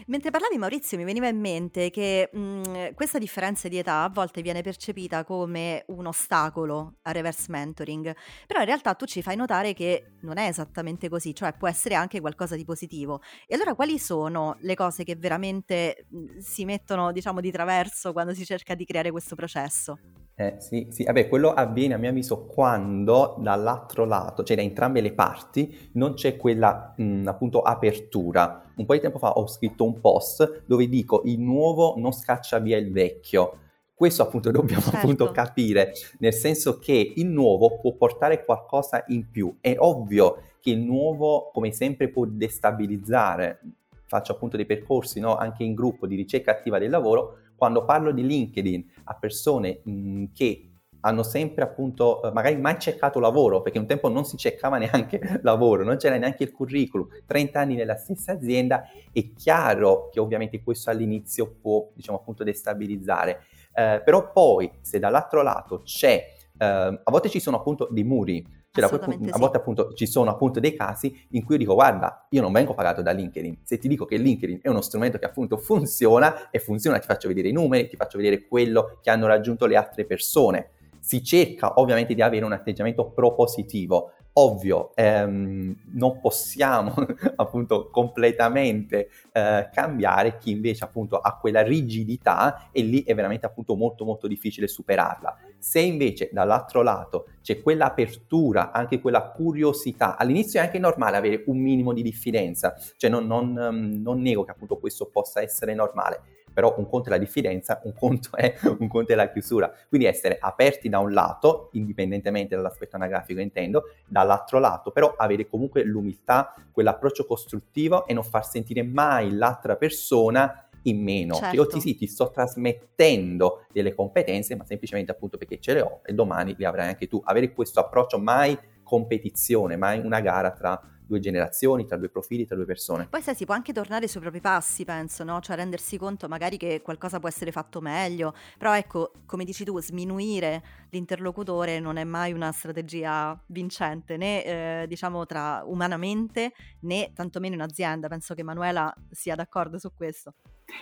Mentre parlavi Maurizio mi veniva in mente che mh, questa differenza di età a volte viene percepita come un ostacolo al reverse mentoring, però in realtà tu ci fai notare che non è esattamente così, cioè può essere anche qualcosa di positivo. E allora quali sono le cose che veramente mh, si mettono diciamo di traverso quando si cerca di creare questo processo? Eh, sì, sì, vabbè, quello avviene a mio avviso quando dall'altro lato, cioè da entrambe le parti, non c'è quella mh, appunto apertura. Un po' di tempo fa ho scritto un post dove dico il nuovo non scaccia via il vecchio. Questo appunto dobbiamo certo. appunto capire, nel senso che il nuovo può portare qualcosa in più. È ovvio che il nuovo, come sempre, può destabilizzare. Faccio appunto dei percorsi no? anche in gruppo di ricerca attiva del lavoro quando parlo di LinkedIn a persone mh, che hanno sempre appunto eh, magari mai cercato lavoro, perché un tempo non si cercava neanche lavoro, non c'era neanche il curriculum, 30 anni nella stessa azienda, è chiaro che ovviamente questo all'inizio può, diciamo appunto, destabilizzare. Eh, però poi se dall'altro lato c'è, eh, a volte ci sono appunto dei muri, cioè, a sì. volte appunto ci sono appunto dei casi in cui io dico guarda, io non vengo pagato da LinkedIn, se ti dico che LinkedIn è uno strumento che appunto funziona e funziona ti faccio vedere i numeri, ti faccio vedere quello che hanno raggiunto le altre persone. Si cerca ovviamente di avere un atteggiamento propositivo, Ovvio, ehm, non possiamo appunto completamente eh, cambiare chi invece appunto ha quella rigidità e lì è veramente appunto molto molto difficile superarla. Se invece dall'altro lato c'è quell'apertura, anche quella curiosità, all'inizio è anche normale avere un minimo di diffidenza, cioè non, non, non nego che appunto questo possa essere normale, però un conto è la diffidenza, un conto è, un conto è la chiusura. Quindi essere aperti da un lato, indipendentemente dall'aspetto anagrafico intendo, dall'altro lato però avere comunque l'umiltà, quell'approccio costruttivo e non far sentire mai l'altra persona in meno. Certo. Io ti, sì, ti sto trasmettendo delle competenze, ma semplicemente appunto perché ce le ho e domani le avrai anche tu. Avere questo approccio mai competizione, mai una gara tra due generazioni, tra due profili, tra due persone. Poi sai, si può anche tornare sui propri passi, penso, no? Cioè rendersi conto magari che qualcosa può essere fatto meglio, però ecco, come dici tu, sminuire l'interlocutore non è mai una strategia vincente, né eh, diciamo tra umanamente né tantomeno in azienda. Penso che Manuela sia d'accordo su questo.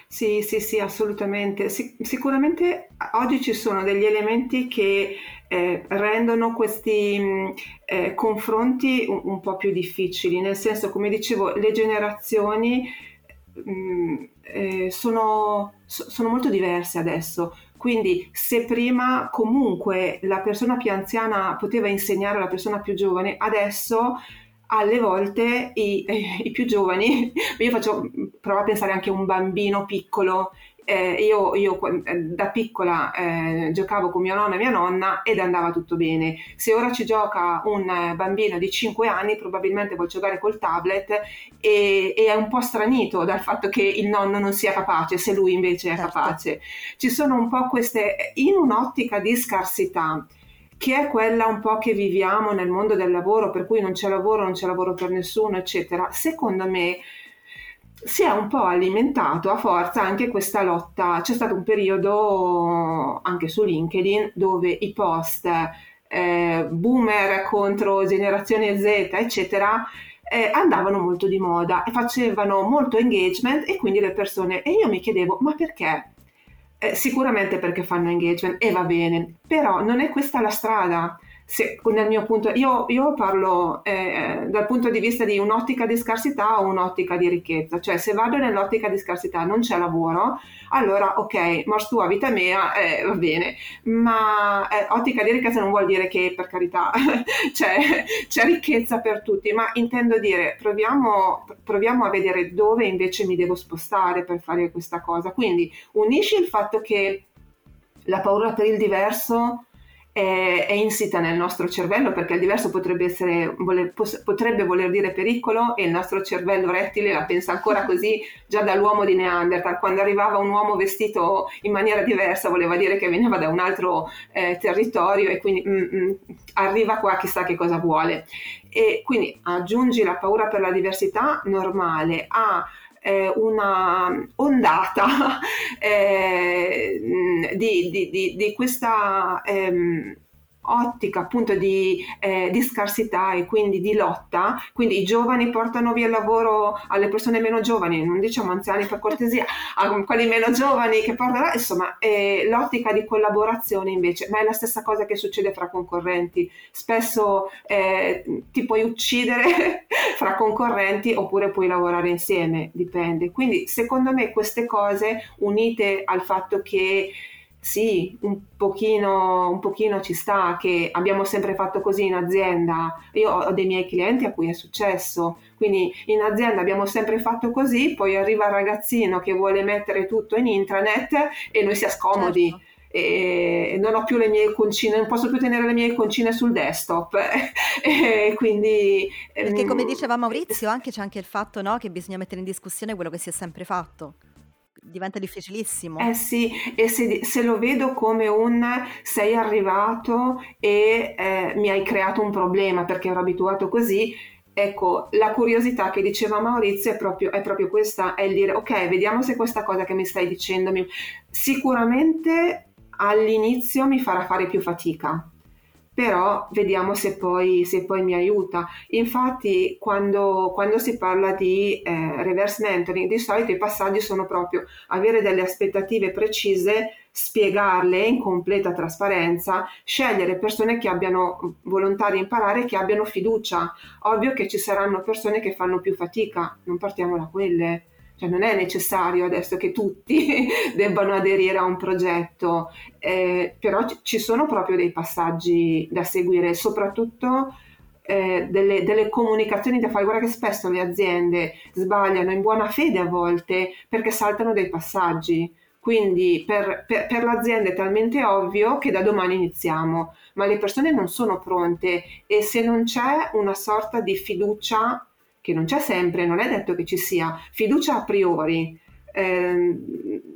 Sì, sì, sì, assolutamente. Sic- sicuramente oggi ci sono degli elementi che eh, rendono questi mh, eh, confronti un, un, po' più difficili, nel senso, come dicevo, le generazioni mh, eh, sono, sono molto diverse adesso. Quindi se prima comunque la persona più anziana poteva insegnare alla persona più giovane, adesso alle volte i, i, più giovani, io faccio, provo a pensare anche a un bambino piccolo, eh, io, io, eh, da piccola eh, giocavo con mio nonno e mia nonna ed andava tutto bene. Se ora ci gioca un bambino di 5 anni, probabilmente vuol giocare col tablet e, e, è un po' stranito dal fatto che il nonno non sia capace, se lui invece è certo. capace. Ci sono un po' queste, in un'ottica di scarsità, che è quella un po' che viviamo nel mondo del lavoro, per cui non c'è lavoro, non c'è lavoro per nessuno, eccetera, secondo me si è un po' alimentato a forza anche questa lotta. C'è stato un periodo anche su LinkedIn dove i post eh, boomer contro generazione Z, eccetera, eh, andavano molto di moda e facevano molto engagement e quindi le persone, e io mi chiedevo, ma perché? Eh, sicuramente perché fanno engagement e va bene, però non è questa la strada. Se, nel mio punto, io, io parlo eh, dal punto di vista di un'ottica di scarsità o un'ottica di ricchezza, cioè se vado nell'ottica di scarsità non c'è lavoro, allora ok, mors tua, vita mea, eh, va bene, ma eh, ottica di ricchezza non vuol dire che per carità c'è, c'è, ricchezza per tutti, ma intendo dire proviamo, proviamo a vedere dove invece mi devo spostare per fare questa cosa, quindi unisci il fatto che la paura per il diverso è, è, insita nel nostro cervello perché il diverso potrebbe, essere, voler, potrebbe voler dire pericolo e il nostro cervello rettile la pensa ancora così già dall'uomo di Neanderthal. Quando arrivava un uomo vestito in maniera diversa voleva dire che veniva da un altro eh, territorio e quindi mm, mm, arriva qua chissà che cosa vuole. E quindi aggiungi la paura per la diversità normale a eh, una ondata eh, di, di, di, di, questa ehm, ottica appunto di, eh, di, scarsità e quindi di lotta, quindi i giovani portano via il lavoro alle persone meno giovani, non diciamo anziani per cortesia, a quelli meno giovani che portano, insomma, eh, l'ottica di collaborazione invece, ma è la stessa cosa che succede fra concorrenti, spesso eh, ti puoi uccidere fra concorrenti oppure puoi lavorare insieme, dipende. Quindi secondo me queste cose unite al fatto che sì, un pochino, un pochino, ci sta che abbiamo sempre fatto così in azienda. Io ho dei miei clienti a cui è successo, quindi in azienda abbiamo sempre fatto così, poi arriva il ragazzino che vuole mettere tutto in intranet e noi si scomodi. Certo. E non ho più le mie iconcine, non posso più tenere le mie iconcine sul desktop. e quindi, Perché come ehm, diceva Maurizio, anche, c'è anche il fatto no, che bisogna mettere in discussione quello che si è sempre fatto diventa difficilissimo. Eh sì, e se, se, lo vedo come un sei arrivato e eh, mi hai creato un problema perché ero abituato così, ecco, la curiosità che diceva Maurizio è proprio, è proprio questa, è il dire ok, vediamo se questa cosa che mi stai dicendo sicuramente all'inizio mi farà fare più fatica però vediamo se poi, se poi mi aiuta. Infatti quando, quando si parla di eh, reverse mentoring, di solito i passaggi sono proprio avere delle aspettative precise, spiegarle in completa trasparenza, scegliere persone che abbiano volontà di imparare, che abbiano fiducia. Ovvio che ci saranno persone che fanno più fatica, non partiamo da quelle cioè non è necessario adesso che tutti debbano aderire a un progetto, eh, però ci sono proprio dei passaggi da seguire, soprattutto eh, delle, delle, comunicazioni da fare. Guarda che spesso le aziende sbagliano in buona fede a volte perché saltano dei passaggi. Quindi per, per, per l'azienda è talmente ovvio che da domani iniziamo, ma le persone non sono pronte e se non c'è una sorta di fiducia che non c'è sempre, non è detto che ci sia fiducia a priori eh,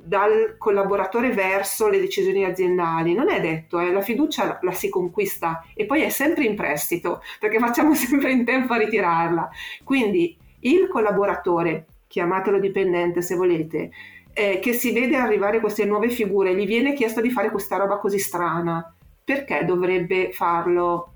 dal collaboratore verso le decisioni aziendali, non è detto, eh, la fiducia la, la, si conquista e poi è sempre in prestito perché facciamo sempre in tempo a ritirarla. Quindi il collaboratore, chiamatelo dipendente se volete, eh, che si vede arrivare queste nuove figure, gli viene chiesto di fare questa roba così strana, perché dovrebbe farlo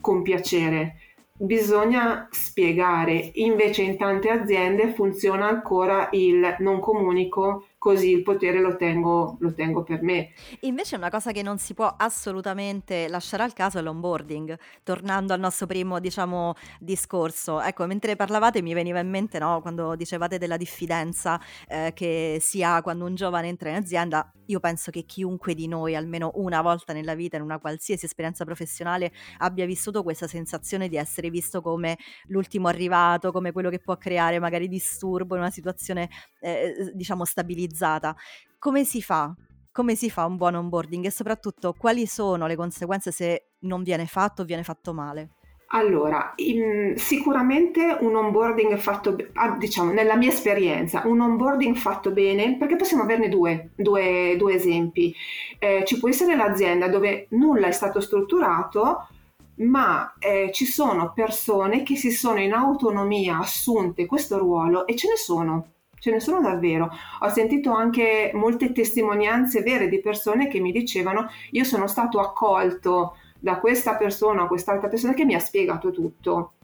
con piacere? Bisogna spiegare, invece in tante aziende funziona ancora il non comunico così il potere lo tengo, lo tengo, per me. Invece una cosa che non si può assolutamente lasciare al caso è l'onboarding, tornando al nostro primo diciamo, discorso. Ecco, mentre parlavate mi veniva in mente no, quando dicevate della diffidenza eh, che si ha quando un giovane entra in azienda, io penso che chiunque di noi almeno una volta nella vita, in una qualsiasi esperienza professionale, abbia vissuto questa sensazione di essere visto come l'ultimo arrivato, come quello che può creare magari disturbo in una situazione eh, diciamo stabilizzata automatizzata. Come si fa? Come si fa un buon onboarding e soprattutto quali sono le conseguenze se non viene fatto o viene fatto male? Allora, in, sicuramente un onboarding fatto, ah, diciamo, nella mia esperienza, un onboarding fatto bene, perché possiamo averne due, due, due esempi. Eh, ci può essere l'azienda dove nulla è stato strutturato, ma eh, ci sono persone che si sono in autonomia assunte questo ruolo e ce ne sono ce ne sono davvero. Ho sentito anche molte testimonianze vere di persone che mi dicevano io sono stato accolto da questa persona o quest'altra persona che mi ha spiegato tutto.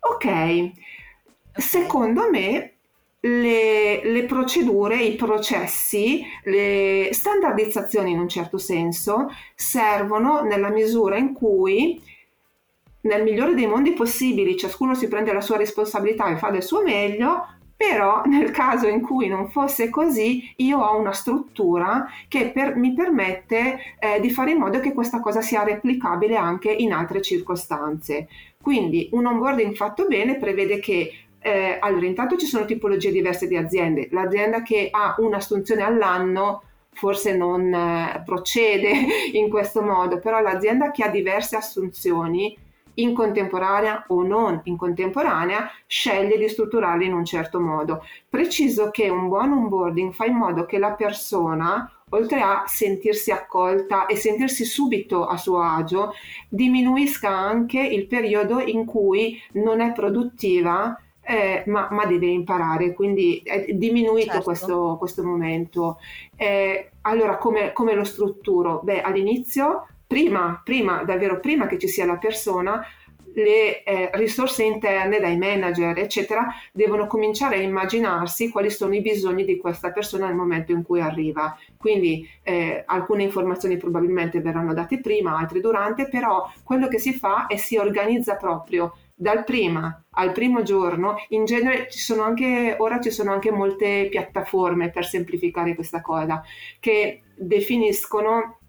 Ok, secondo me le, le, procedure, i processi, le standardizzazioni in un certo senso servono nella misura in cui nel migliore dei mondi possibili ciascuno si prende la sua responsabilità e fa del suo meglio, però nel caso in cui non fosse così, io ho una struttura che per, mi permette eh, di fare in modo che questa cosa sia replicabile anche in altre circostanze. Quindi un onboarding fatto bene prevede che eh, allora intanto ci sono tipologie diverse di aziende. L'azienda che ha un'assunzione all'anno forse non eh, procede in questo modo, però l'azienda che ha diverse assunzioni in contemporanea o non in contemporanea, sceglie di strutturarli in un certo modo. Preciso che un buon onboarding fa in modo che la persona oltre a sentirsi accolta e sentirsi subito a suo agio, diminuisca anche il periodo in cui non è produttiva eh, ma, ma, deve imparare, quindi è diminuito certo. questo, questo, momento. Eh, allora, come, come, lo strutturo? Beh, all'inizio, prima, prima, davvero prima che ci sia la persona, le eh, risorse interne dai manager, eccetera, devono cominciare a immaginarsi quali sono i bisogni di questa persona nel momento in cui arriva. Quindi eh, alcune informazioni probabilmente verranno date prima, altre durante, però quello che si fa è si organizza proprio dal prima al primo giorno, in genere ci sono anche, ora ci sono anche molte piattaforme per semplificare questa cosa, che definiscono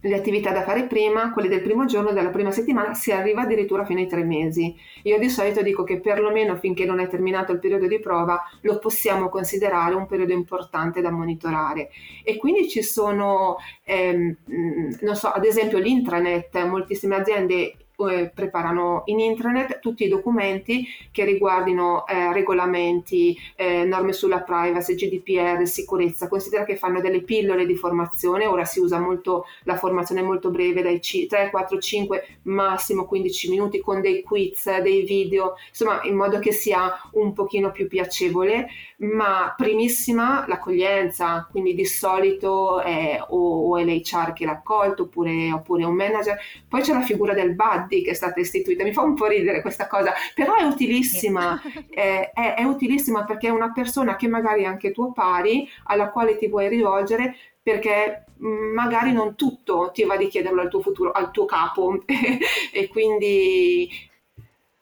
le attività da fare prima, quelle del primo giorno, della prima settimana, si arriva addirittura fino ai tre mesi. Io di solito dico che perlomeno finché non è terminato il periodo di prova lo possiamo considerare un periodo importante da monitorare. E quindi ci sono, ehm, non so, ad esempio l'intranet, moltissime aziende eh, preparano in intranet tutti i documenti che riguardino eh, regolamenti, eh, norme sulla privacy, GDPR, sicurezza. Considera che fanno delle pillole di formazione, ora si usa molto la formazione molto breve, dai C- 3, 4, 5, massimo 15 minuti con dei quiz, dei video, insomma in modo che sia un pochino più piacevole, ma primissima l'accoglienza, quindi di solito è o, o è l'HR che l'ha accolto oppure, oppure un manager. Poi c'è la figura del bud Buddy che è stata istituita, mi fa un po' ridere questa cosa, però è utilissima, è, è, è utilissima perché è una persona che magari è anche tuo pari, alla quale ti puoi rivolgere perché mm, magari non tutto ti va di chiederlo al tuo futuro, al tuo capo. E quindi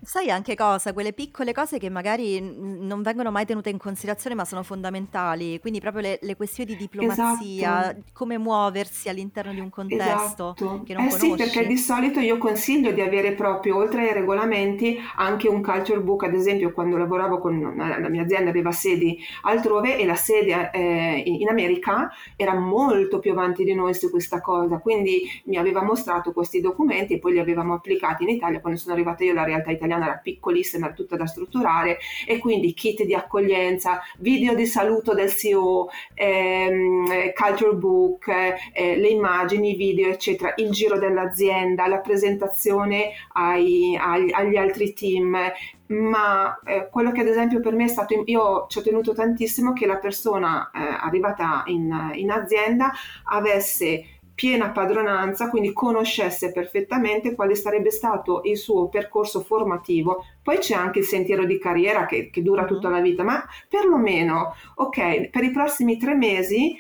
Sai anche cosa? Quelle piccole cose che magari non vengono mai tenute in considerazione ma sono fondamentali, quindi proprio le, le questioni di diplomazia, esatto. come muoversi all'interno di un contesto esatto. che non eh. Sì, perché di solito io consiglio di avere proprio, oltre ai regolamenti, anche un culture book, ad esempio quando lavoravo con la mia azienda aveva sedi altrove e la sede eh, in America era molto più avanti di noi su questa cosa, quindi mi aveva mostrato questi documenti e poi li avevamo applicati in Italia, quando sono arrivata io alla realtà italiana italiana era piccolissima, era tutta da strutturare e quindi kit di accoglienza, video di saluto del CEO, ehm, culture book, eh, le immagini, video, eccetera, il giro dell'azienda, la presentazione ai, agli, agli altri team, ma eh, quello che ad esempio per me è stato, io ci ho tenuto tantissimo che la persona eh, arrivata in, in azienda avesse piena padronanza, quindi conoscesse perfettamente quale sarebbe stato il suo percorso formativo. Poi c'è anche il sentiero di carriera che, che dura tutta la vita, ma perlomeno, ok, per i prossimi tre mesi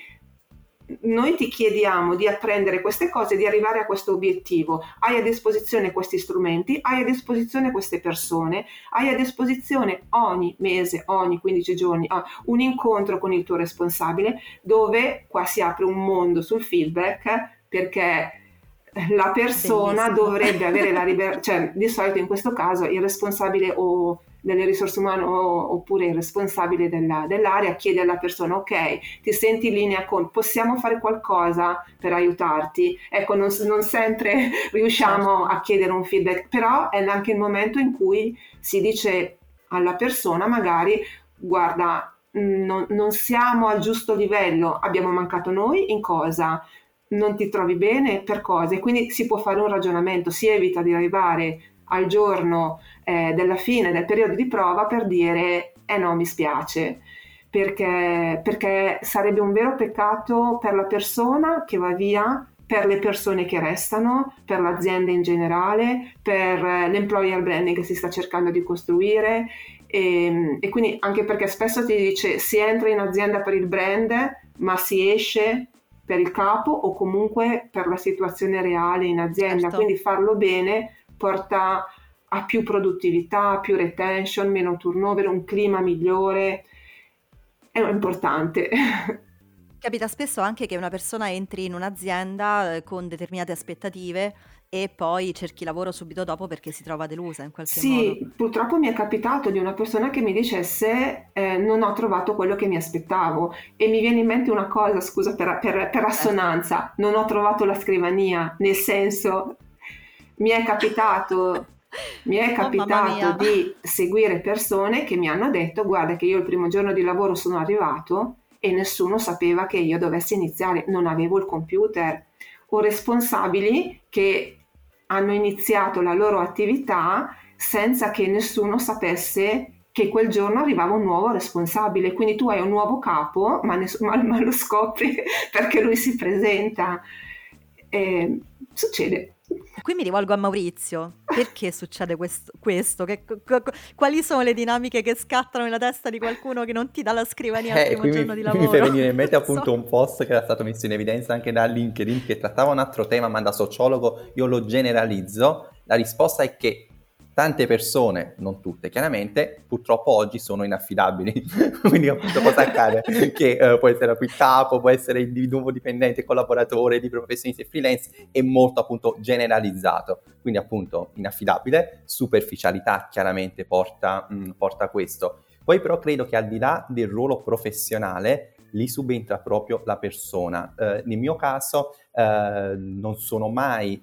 noi ti chiediamo di apprendere queste cose, di arrivare a questo obiettivo. Hai a disposizione questi strumenti, hai a disposizione queste persone, hai a disposizione ogni mese, ogni 15 giorni, ah, un incontro con il tuo responsabile dove qua si apre un mondo sul feedback perché la persona Bellissimo. dovrebbe avere la libertà, cioè di solito in questo caso il responsabile o delle risorse umane oppure il responsabile della, dell'area chiede alla persona ok ti senti in linea con possiamo fare qualcosa per aiutarti? Ecco non, non sempre riusciamo certo. a chiedere un feedback però è anche il momento in cui si dice alla persona magari guarda non, non siamo al giusto livello abbiamo mancato noi in cosa? Non ti trovi bene per cose, quindi si può fare un ragionamento, si evita di arrivare al giorno eh, della fine del periodo di prova per dire eh no, mi spiace, perché, perché sarebbe un vero peccato per la persona che va via per le persone che restano, per l'azienda in generale, per eh, l'employer branding che si sta cercando di costruire e, e, quindi anche perché spesso ti dice si entra in azienda per il brand ma si esce per il capo o comunque per la situazione reale in azienda, certo. quindi farlo bene porta a più produttività, più retention, meno turnover, un clima migliore. È importante. Capita spesso anche che una persona entri in un'azienda eh, con determinate aspettative e poi cerchi lavoro subito dopo perché si trova delusa in qualche sì, modo. Sì, purtroppo mi è capitato di una persona che mi dicesse eh, non ho trovato quello che mi aspettavo e mi viene in mente una cosa, scusa per, per, per assonanza, non ho trovato la scrivania, nel senso mi è capitato mi è capitato oh, di seguire persone che mi hanno detto guarda che io il primo giorno di lavoro sono arrivato e nessuno sapeva che io dovessi iniziare, non avevo il computer o responsabili che hanno iniziato la loro attività senza che nessuno sapesse che quel giorno arrivava un nuovo responsabile, quindi tu hai un nuovo capo, ma, ness- ma, ma lo scopri perché lui si presenta. E succede. Qui mi rivolgo a Maurizio. Perché succede questo? questo? Che, quali sono le dinamiche che scattano nella testa di qualcuno che non ti dà la scrivania eh, al primo giorno mi, di lavoro? Mi fa venire in mente appunto un post che era stato messo in evidenza anche da LinkedIn che trattava un altro tema, ma da sociologo io lo generalizzo. La risposta è che tante persone, non tutte chiaramente, purtroppo oggi sono inaffidabili. Quindi appunto cosa accade? che uh, può essere il capo, può essere individuo dipendente, collaboratore, libero professionista e freelance, è molto appunto generalizzato. Quindi appunto inaffidabile, superficialità chiaramente porta, mh, mm, porta questo. Poi però credo che al di là del ruolo professionale, lì subentra proprio la persona. Uh, nel mio caso uh, non sono mai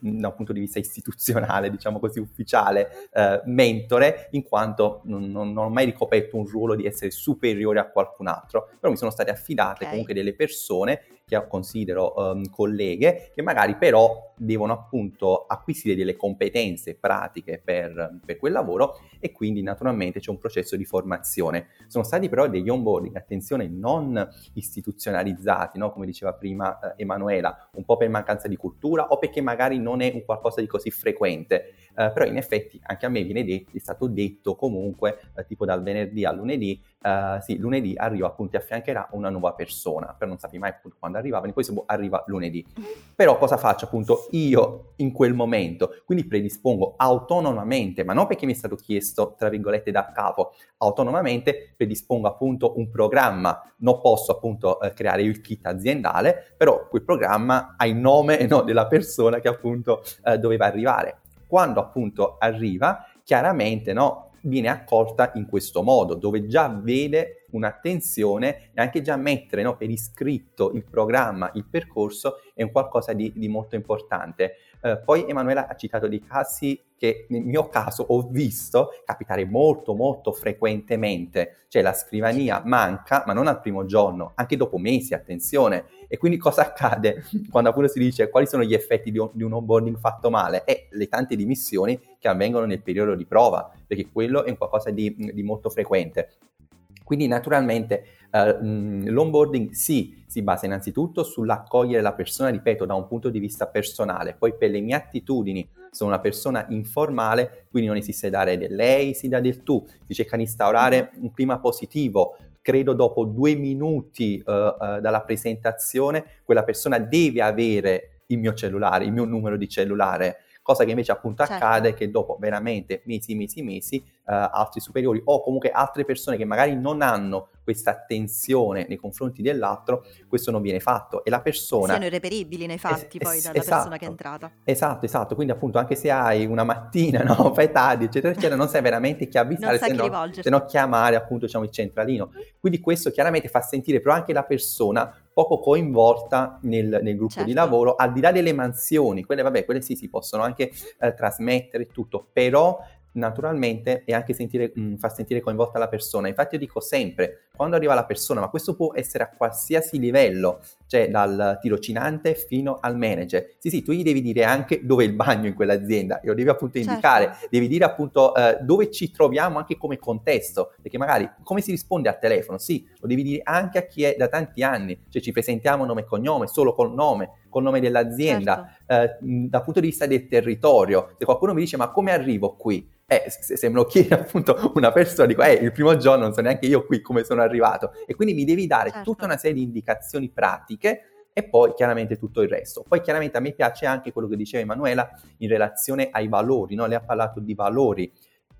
da un punto di vista istituzionale, diciamo così, ufficiale, eh, mentore, in quanto non, non, non, ho mai ricoperto un ruolo di essere superiore a qualcun altro, però mi sono state affidate okay. comunque delle persone che considero um, colleghe, che magari però devono appunto acquisire delle competenze pratiche per, per, quel lavoro e quindi naturalmente c'è un processo di formazione. Sono stati però degli onboarding, attenzione, non istituzionalizzati, no? come diceva prima eh, Emanuela, un po' per mancanza di cultura o perché magari non è un qualcosa di così frequente, eh, però in effetti anche a me viene detto, è stato detto comunque, eh, tipo dal venerdì al lunedì, Uh, sì, lunedì arriva appunto, affiancherà una nuova persona, però non sapevi mai appunto quando arriva, poi arriva lunedì. Però cosa faccio appunto io in quel momento? Quindi predispongo autonomamente, ma non perché mi è stato chiesto, tra virgolette, da capo, autonomamente predispongo appunto un programma, non posso appunto eh, creare il kit aziendale, però quel programma ha il nome no, della persona che appunto eh, doveva arrivare. Quando appunto arriva, chiaramente no, viene accolta in questo modo, dove già vede un'attenzione e anche già mettere no, per iscritto il programma, il percorso è un qualcosa di, di molto importante. Eh, poi Emanuela ha citato dei casi che nel mio caso ho visto capitare molto molto frequentemente, cioè la scrivania manca, ma non al primo giorno, anche dopo mesi, attenzione. E quindi cosa accade quando appunto si dice quali sono gli effetti di un, di un onboarding fatto male? E le tante dimissioni che avvengono nel periodo di prova, perché quello è un qualcosa di, di molto frequente. Quindi naturalmente uh, l'onboarding sì, si basa innanzitutto sull'accogliere la persona, ripeto, da un punto di vista personale, poi per le mie attitudini sono una persona informale, quindi non esiste dare del lei, si dà del tu, si cerca di instaurare un clima positivo, credo dopo due minuti uh, uh, dalla presentazione quella persona deve avere il mio cellulare, il mio numero di cellulare, cosa che invece appunto certo. accade che dopo veramente mesi, mesi, mesi, uh, altri superiori o comunque altre persone che magari non hanno questa attenzione nei confronti dell'altro, questo non viene fatto e la persona... Siano irreperibili nei fatti es- poi dalla esatto, persona che è entrata. Esatto, esatto, quindi appunto anche se hai una mattina, no, fai tardi, eccetera, eccetera, non sai veramente chi avvisare, se no, se no chiamare appunto diciamo il centralino. Quindi questo chiaramente fa sentire però anche la persona poco coinvolta nel, nel gruppo certo. di lavoro, al di là delle mansioni, quelle vabbè, quelle sì si possono anche eh, trasmettere tutto, però naturalmente e anche sentire, mh, mm, far sentire coinvolta la persona. Infatti io dico sempre, quando arriva la persona, ma questo può essere a qualsiasi livello, cioè dal tirocinante fino al manager. Sì, sì, tu gli devi dire anche dove è il bagno in quell'azienda lo devi appunto certo. indicare, devi dire appunto eh, dove ci troviamo anche come contesto, perché magari come si risponde al telefono, sì, lo devi dire anche a chi è da tanti anni, cioè ci presentiamo nome e cognome, solo col nome, col nome dell'azienda, certo. eh, dal punto di vista del territorio. Se qualcuno mi dice ma come arrivo qui? Eh, se, se, me lo chiede appunto una persona, dico, eh, il primo giorno non so neanche io qui come sono arrivato. E quindi mi devi dare certo. tutta una serie di indicazioni pratiche e poi chiaramente tutto il resto. Poi chiaramente a me piace anche quello che diceva Emanuela in relazione ai valori, no? lei ha parlato di valori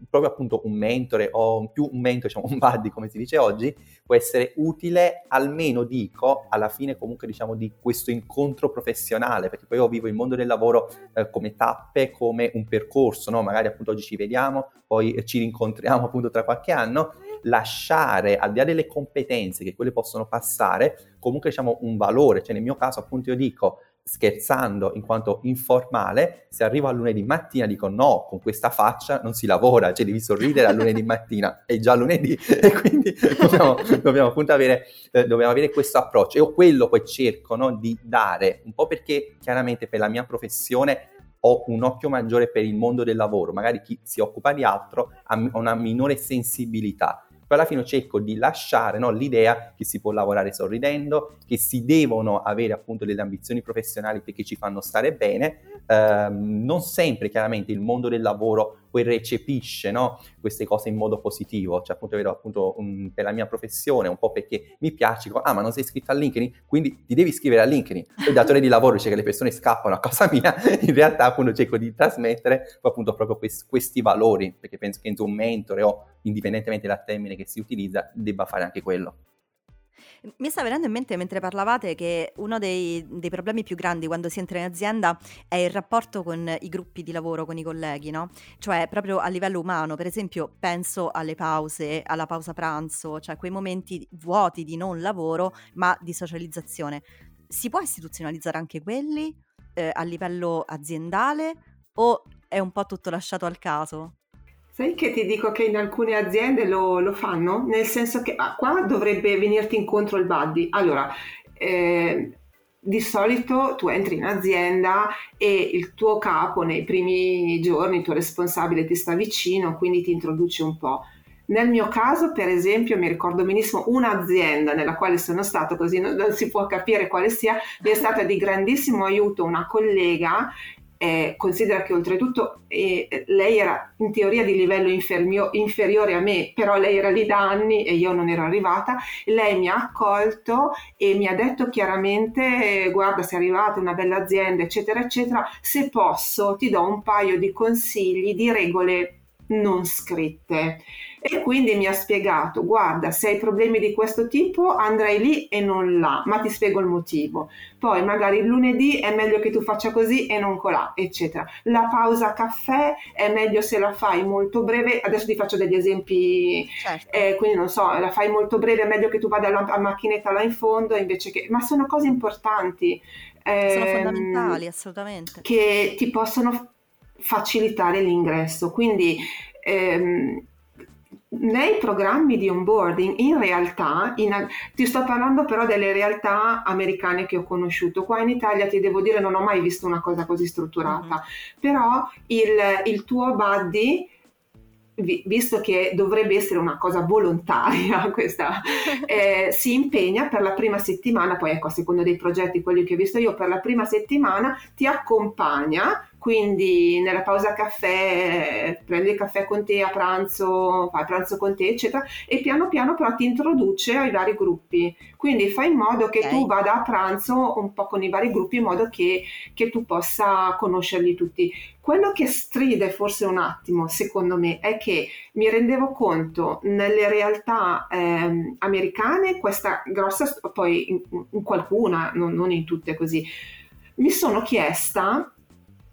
proprio appunto un mentore o più un mentore, diciamo un buddy come si dice oggi, può essere utile almeno dico alla fine comunque diciamo di questo incontro professionale, perché poi io vivo il mondo del lavoro eh, come tappe, come un percorso, no? magari appunto oggi ci vediamo, poi ci rincontriamo appunto tra qualche anno, lasciare al di là delle competenze che quelle possono passare, comunque diciamo un valore, cioè nel mio caso appunto io dico scherzando in quanto informale, se arrivo a lunedì mattina dico no, con questa faccia non si lavora, cioè devi sorridere a lunedì mattina, è già lunedì e quindi dobbiamo, dobbiamo appunto avere, eh, dobbiamo avere, questo approccio. Io quello poi cerco no, di dare, un po' perché chiaramente per la mia professione ho un occhio maggiore per il mondo del lavoro, magari chi si occupa di altro ha una minore sensibilità poi alla fine cerco di lasciare no, l'idea che si può lavorare sorridendo, che si devono avere appunto delle ambizioni professionali perché ci fanno stare bene. Eh, non sempre chiaramente il mondo del lavoro poi recepisce no, queste cose in modo positivo, cioè appunto vedo appunto um, per la mia professione, un po' perché mi piace, ah ma non sei iscritto a LinkedIn, quindi ti devi iscrivere a LinkedIn. Il datore di lavoro dice che le persone scappano a casa mia, in realtà appunto cerco di trasmettere appunto proprio quest- questi valori, perché penso che un mentore o indipendentemente dal termine che si utilizza debba fare anche quello. Mi sta venendo in mente mentre parlavate che uno dei, dei, problemi più grandi quando si entra in azienda è il rapporto con i gruppi di lavoro, con i colleghi, no? Cioè proprio a livello umano, per esempio penso alle pause, alla pausa pranzo, cioè quei momenti vuoti di non lavoro ma di socializzazione. Si può istituzionalizzare anche quelli eh, a livello aziendale o è un po' tutto lasciato al caso? Sai che ti dico che in alcune aziende lo, lo fanno, nel senso che ah, qua dovrebbe venirti incontro il buddy. Allora, eh, di solito tu entri in azienda e il tuo capo nei primi giorni, il tuo responsabile ti sta vicino, quindi ti introduce un po'. Nel mio caso, per esempio, mi ricordo benissimo un'azienda nella quale sono stato, così non, si può capire quale sia, mi è stata di grandissimo aiuto una collega eh, considera che oltretutto eh, lei era in teoria di livello infermio, inferiore a me, però lei era lì da anni e io non ero arrivata. Lei mi ha accolto e mi ha detto chiaramente: eh, Guarda, sei arrivata, una bella azienda, eccetera, eccetera. Se posso, ti do un paio di consigli di regole non scritte. E quindi mi ha spiegato, guarda, se hai problemi di questo tipo andrai lì e non là, ma ti spiego il motivo. Poi magari il lunedì è meglio che tu faccia così e non colà, eccetera. La pausa caffè è meglio se la fai molto breve, adesso ti faccio degli esempi, certo. eh, quindi non so, la fai molto breve, è meglio che tu vada alla, macchinetta là in fondo invece che... Ma sono cose importanti. Eh, sono fondamentali, assolutamente. Che ti possono facilitare l'ingresso. Quindi ehm, nei programmi di onboarding, in realtà, in, ti sto parlando però delle realtà americane che ho conosciuto. Qua in Italia ti devo dire non ho mai visto una cosa così strutturata, mm-hmm. però il, il tuo buddy visto che dovrebbe essere una cosa volontaria questa, eh, si impegna per la prima settimana, poi ecco a seconda dei progetti, quelli che ho visto io, per la prima settimana ti accompagna quindi nella pausa caffè prendi il caffè con te a pranzo, fai pranzo con te, eccetera, e piano piano però ti introduce ai vari gruppi. Quindi fai in modo che okay. tu vada a pranzo un po' con i vari gruppi in modo che, che tu possa conoscerli tutti. Quello che stride forse un attimo, secondo me, è che mi rendevo conto nelle realtà eh, americane, questa grossa, poi in, in qualcuna, non, non in tutte così, mi sono chiesta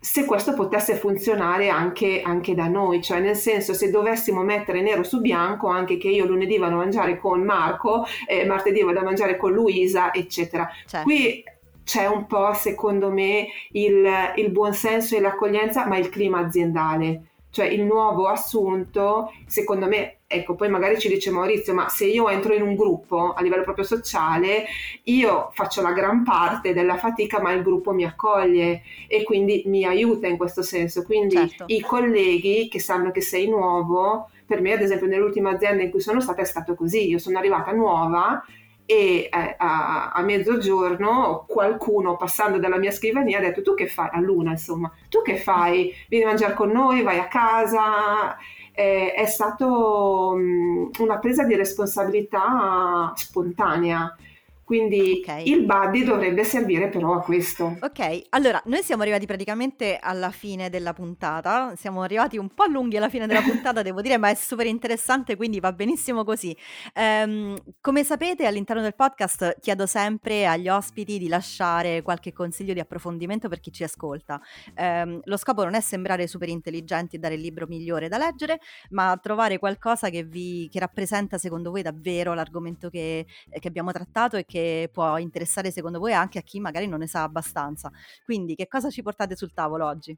se questo potesse funzionare anche, anche, da noi, cioè nel senso se dovessimo mettere nero su bianco anche che io lunedì vado a mangiare con Marco, eh, martedì vado a mangiare con Luisa, eccetera. Certo. Qui c'è un po', secondo me, il, il buonsenso e l'accoglienza, ma il clima aziendale cioè il nuovo assunto, secondo me, ecco, poi magari ci dice Maurizio, ma se io entro in un gruppo a livello proprio sociale, io faccio la gran parte della fatica, ma il gruppo mi accoglie e quindi mi aiuta in questo senso. Quindi certo. i colleghi che sanno che sei nuovo, per me ad esempio nell'ultima azienda in cui sono stata è stato così, io sono arrivata nuova e eh, a, a, mezzogiorno qualcuno passando dalla mia scrivania ha detto tu che fai? A luna insomma, tu che fai? Vieni a mangiare con noi, vai a casa? Eh, è stata una presa di responsabilità spontanea. Quindi okay. il buddy dovrebbe servire però a questo. Ok, allora noi siamo arrivati praticamente alla fine della puntata, siamo arrivati un po' lunghi alla fine della puntata, devo dire, ma è super interessante, quindi va benissimo così. Um, come sapete all'interno del podcast chiedo sempre agli ospiti di lasciare qualche consiglio di approfondimento per chi ci ascolta. Um, lo scopo non è sembrare super intelligenti e dare il libro migliore da leggere, ma trovare qualcosa che, vi, che rappresenta secondo voi davvero l'argomento che, che abbiamo trattato e che può interessare secondo voi anche a chi magari non ne sa abbastanza. Quindi che cosa ci portate sul tavolo oggi?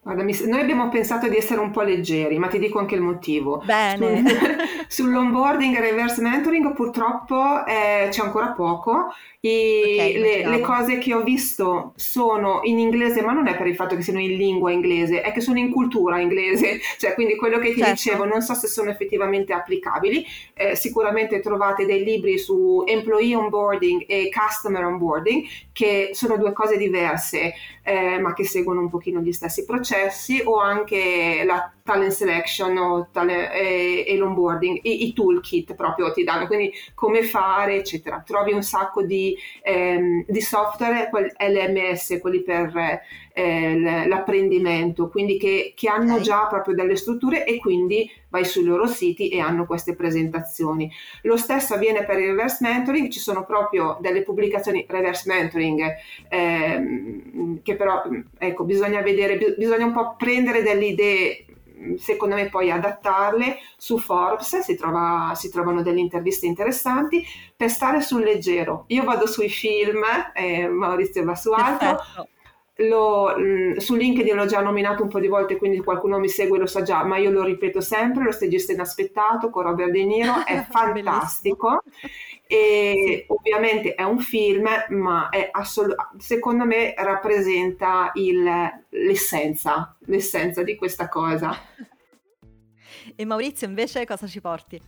Guarda, noi abbiamo pensato di essere un po' leggeri, ma ti dico anche il motivo. Bene. sull'onboarding e reverse mentoring purtroppo eh, c'è ancora poco. Okay, le, le, cose che ho visto sono in inglese, ma non è per il fatto che siano in lingua inglese, è che sono in cultura inglese. Cioè, quindi quello che ti certo. dicevo, non so se sono effettivamente applicabili. Eh, sicuramente trovate dei libri su employee onboarding e customer onboarding, che sono due cose diverse, eh, ma che seguono un pochino gli stessi processi, o anche la talent selection tale, e, e l'onboarding, i, i, toolkit proprio ti danno, quindi come fare, eccetera. Trovi un sacco di, ehm, di software, LMS, quelli per eh, l'apprendimento, quindi che, che hanno okay. già proprio delle strutture e quindi vai sui loro siti e hanno queste presentazioni. Lo stesso avviene per il reverse mentoring, ci sono proprio delle pubblicazioni reverse mentoring ehm, che però ecco, bisogna vedere, bisogna un po' prendere delle idee secondo me poi adattarle su Forbes, si, trova, si, trovano delle interviste interessanti, per stare sul leggero. Io vado sui film, eh, Maurizio va su altro. Lo, mh, su LinkedIn l'ho già nominato un po' di volte, quindi qualcuno mi segue lo sa già, ma io lo ripeto sempre, lo stagista inaspettato con Robert De Niro è fantastico e sì. ovviamente è un film, ma assol- secondo me rappresenta il, l'essenza, l'essenza di questa cosa. E Maurizio invece cosa ci porti?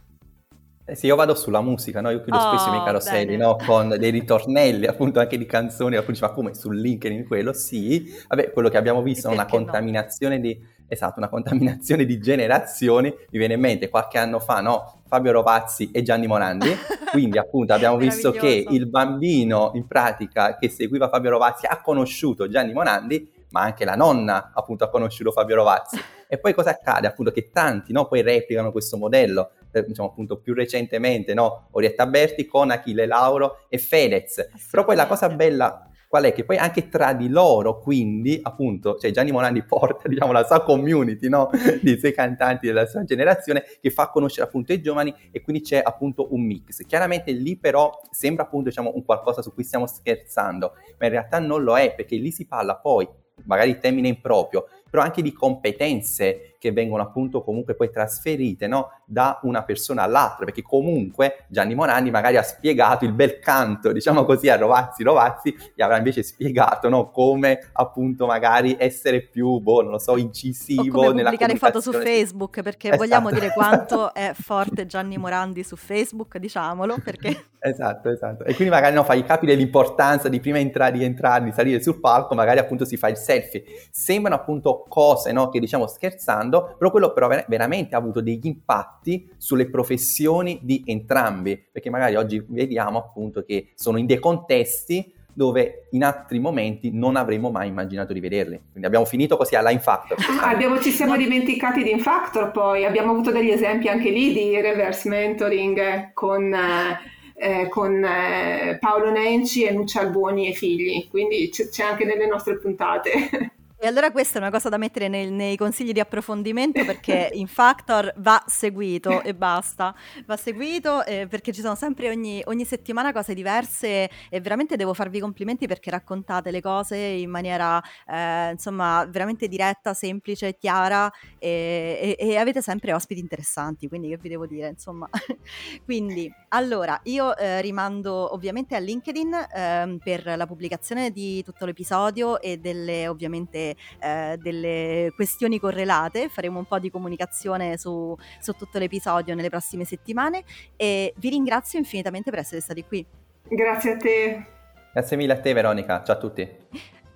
Eh sì, io vado sulla musica, no? Io chiudo oh, spesso i miei oh, caroselli, no? Con dei ritornelli, appunto, anche di canzoni, appunto, ma come sul LinkedIn quello? Sì. Vabbè, quello che abbiamo visto è una contaminazione no? di... Esatto, una contaminazione di generazioni. Mi viene in mente qualche anno fa, no? Fabio Rovazzi e Gianni Morandi. Quindi, appunto, abbiamo visto che il bambino, in pratica, che seguiva Fabio Rovazzi ha conosciuto Gianni Morandi, ma anche la nonna, appunto, ha conosciuto Fabio Rovazzi. E poi cosa accade? Appunto, che tanti, no? Poi replicano questo modello eh, diciamo appunto più recentemente, no? Orietta Berti con Achille Lauro e Fedez. Però poi la cosa bella qual è? Che poi anche tra di loro, quindi, appunto, cioè Gianni Morandi porta, diciamo, la sua community, no? Di sei cantanti della sua generazione che fa conoscere appunto i giovani e quindi c'è appunto un mix. Chiaramente lì però sembra appunto, diciamo, un qualcosa su cui stiamo scherzando, ma in realtà non lo è perché lì si parla poi, magari termine improprio, però anche di competenze che vengono appunto comunque poi trasferite no? da una persona all'altra, perché comunque Gianni Morandi magari ha spiegato il bel canto, diciamo così, a Rovazzi, Rovazzi gli avrà invece spiegato no? come appunto magari essere più, boh, non lo so, incisivo o come pubblicare foto su Facebook, perché esatto. vogliamo dire quanto è forte Gianni Morandi su Facebook, diciamolo, perché... Esatto, esatto. E quindi magari no, fai capire l'importanza di prima entrare, di entrare, di salire sul palco, magari appunto si fa il selfie. Sembrano appunto cose no, che diciamo scherzando, però quello però veramente ha avuto degli impatti sulle professioni di entrambi, perché magari oggi vediamo appunto che sono in dei contesti dove in altri momenti non avremmo mai immaginato di vederli. Quindi abbiamo finito così alla Infactor. Ah, abbiamo, ci siamo dimenticati di Infactor poi, abbiamo avuto degli esempi anche lì di reverse mentoring con... Eh, eh, con eh, Paolo Nenci e Nuccia Alboni e figli, quindi c- c'è anche nelle nostre puntate. E allora questa è una cosa da mettere nel, nei consigli di approfondimento perché in Factor va seguito e basta, va seguito eh, perché ci sono sempre ogni, ogni, settimana cose diverse e veramente devo farvi complimenti perché raccontate le cose in maniera eh, insomma veramente diretta, semplice, chiara e, e, e, avete sempre ospiti interessanti, quindi che vi devo dire insomma. quindi allora io eh, rimando ovviamente a LinkedIn ehm, per la pubblicazione di tutto l'episodio e delle ovviamente eh, delle questioni correlate, faremo un po' di comunicazione su, su tutto l'episodio nelle prossime settimane e vi ringrazio infinitamente per essere stati qui. Grazie a te. Grazie mille a te Veronica, ciao a tutti.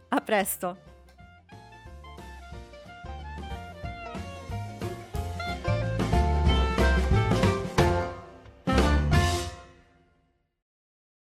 A presto.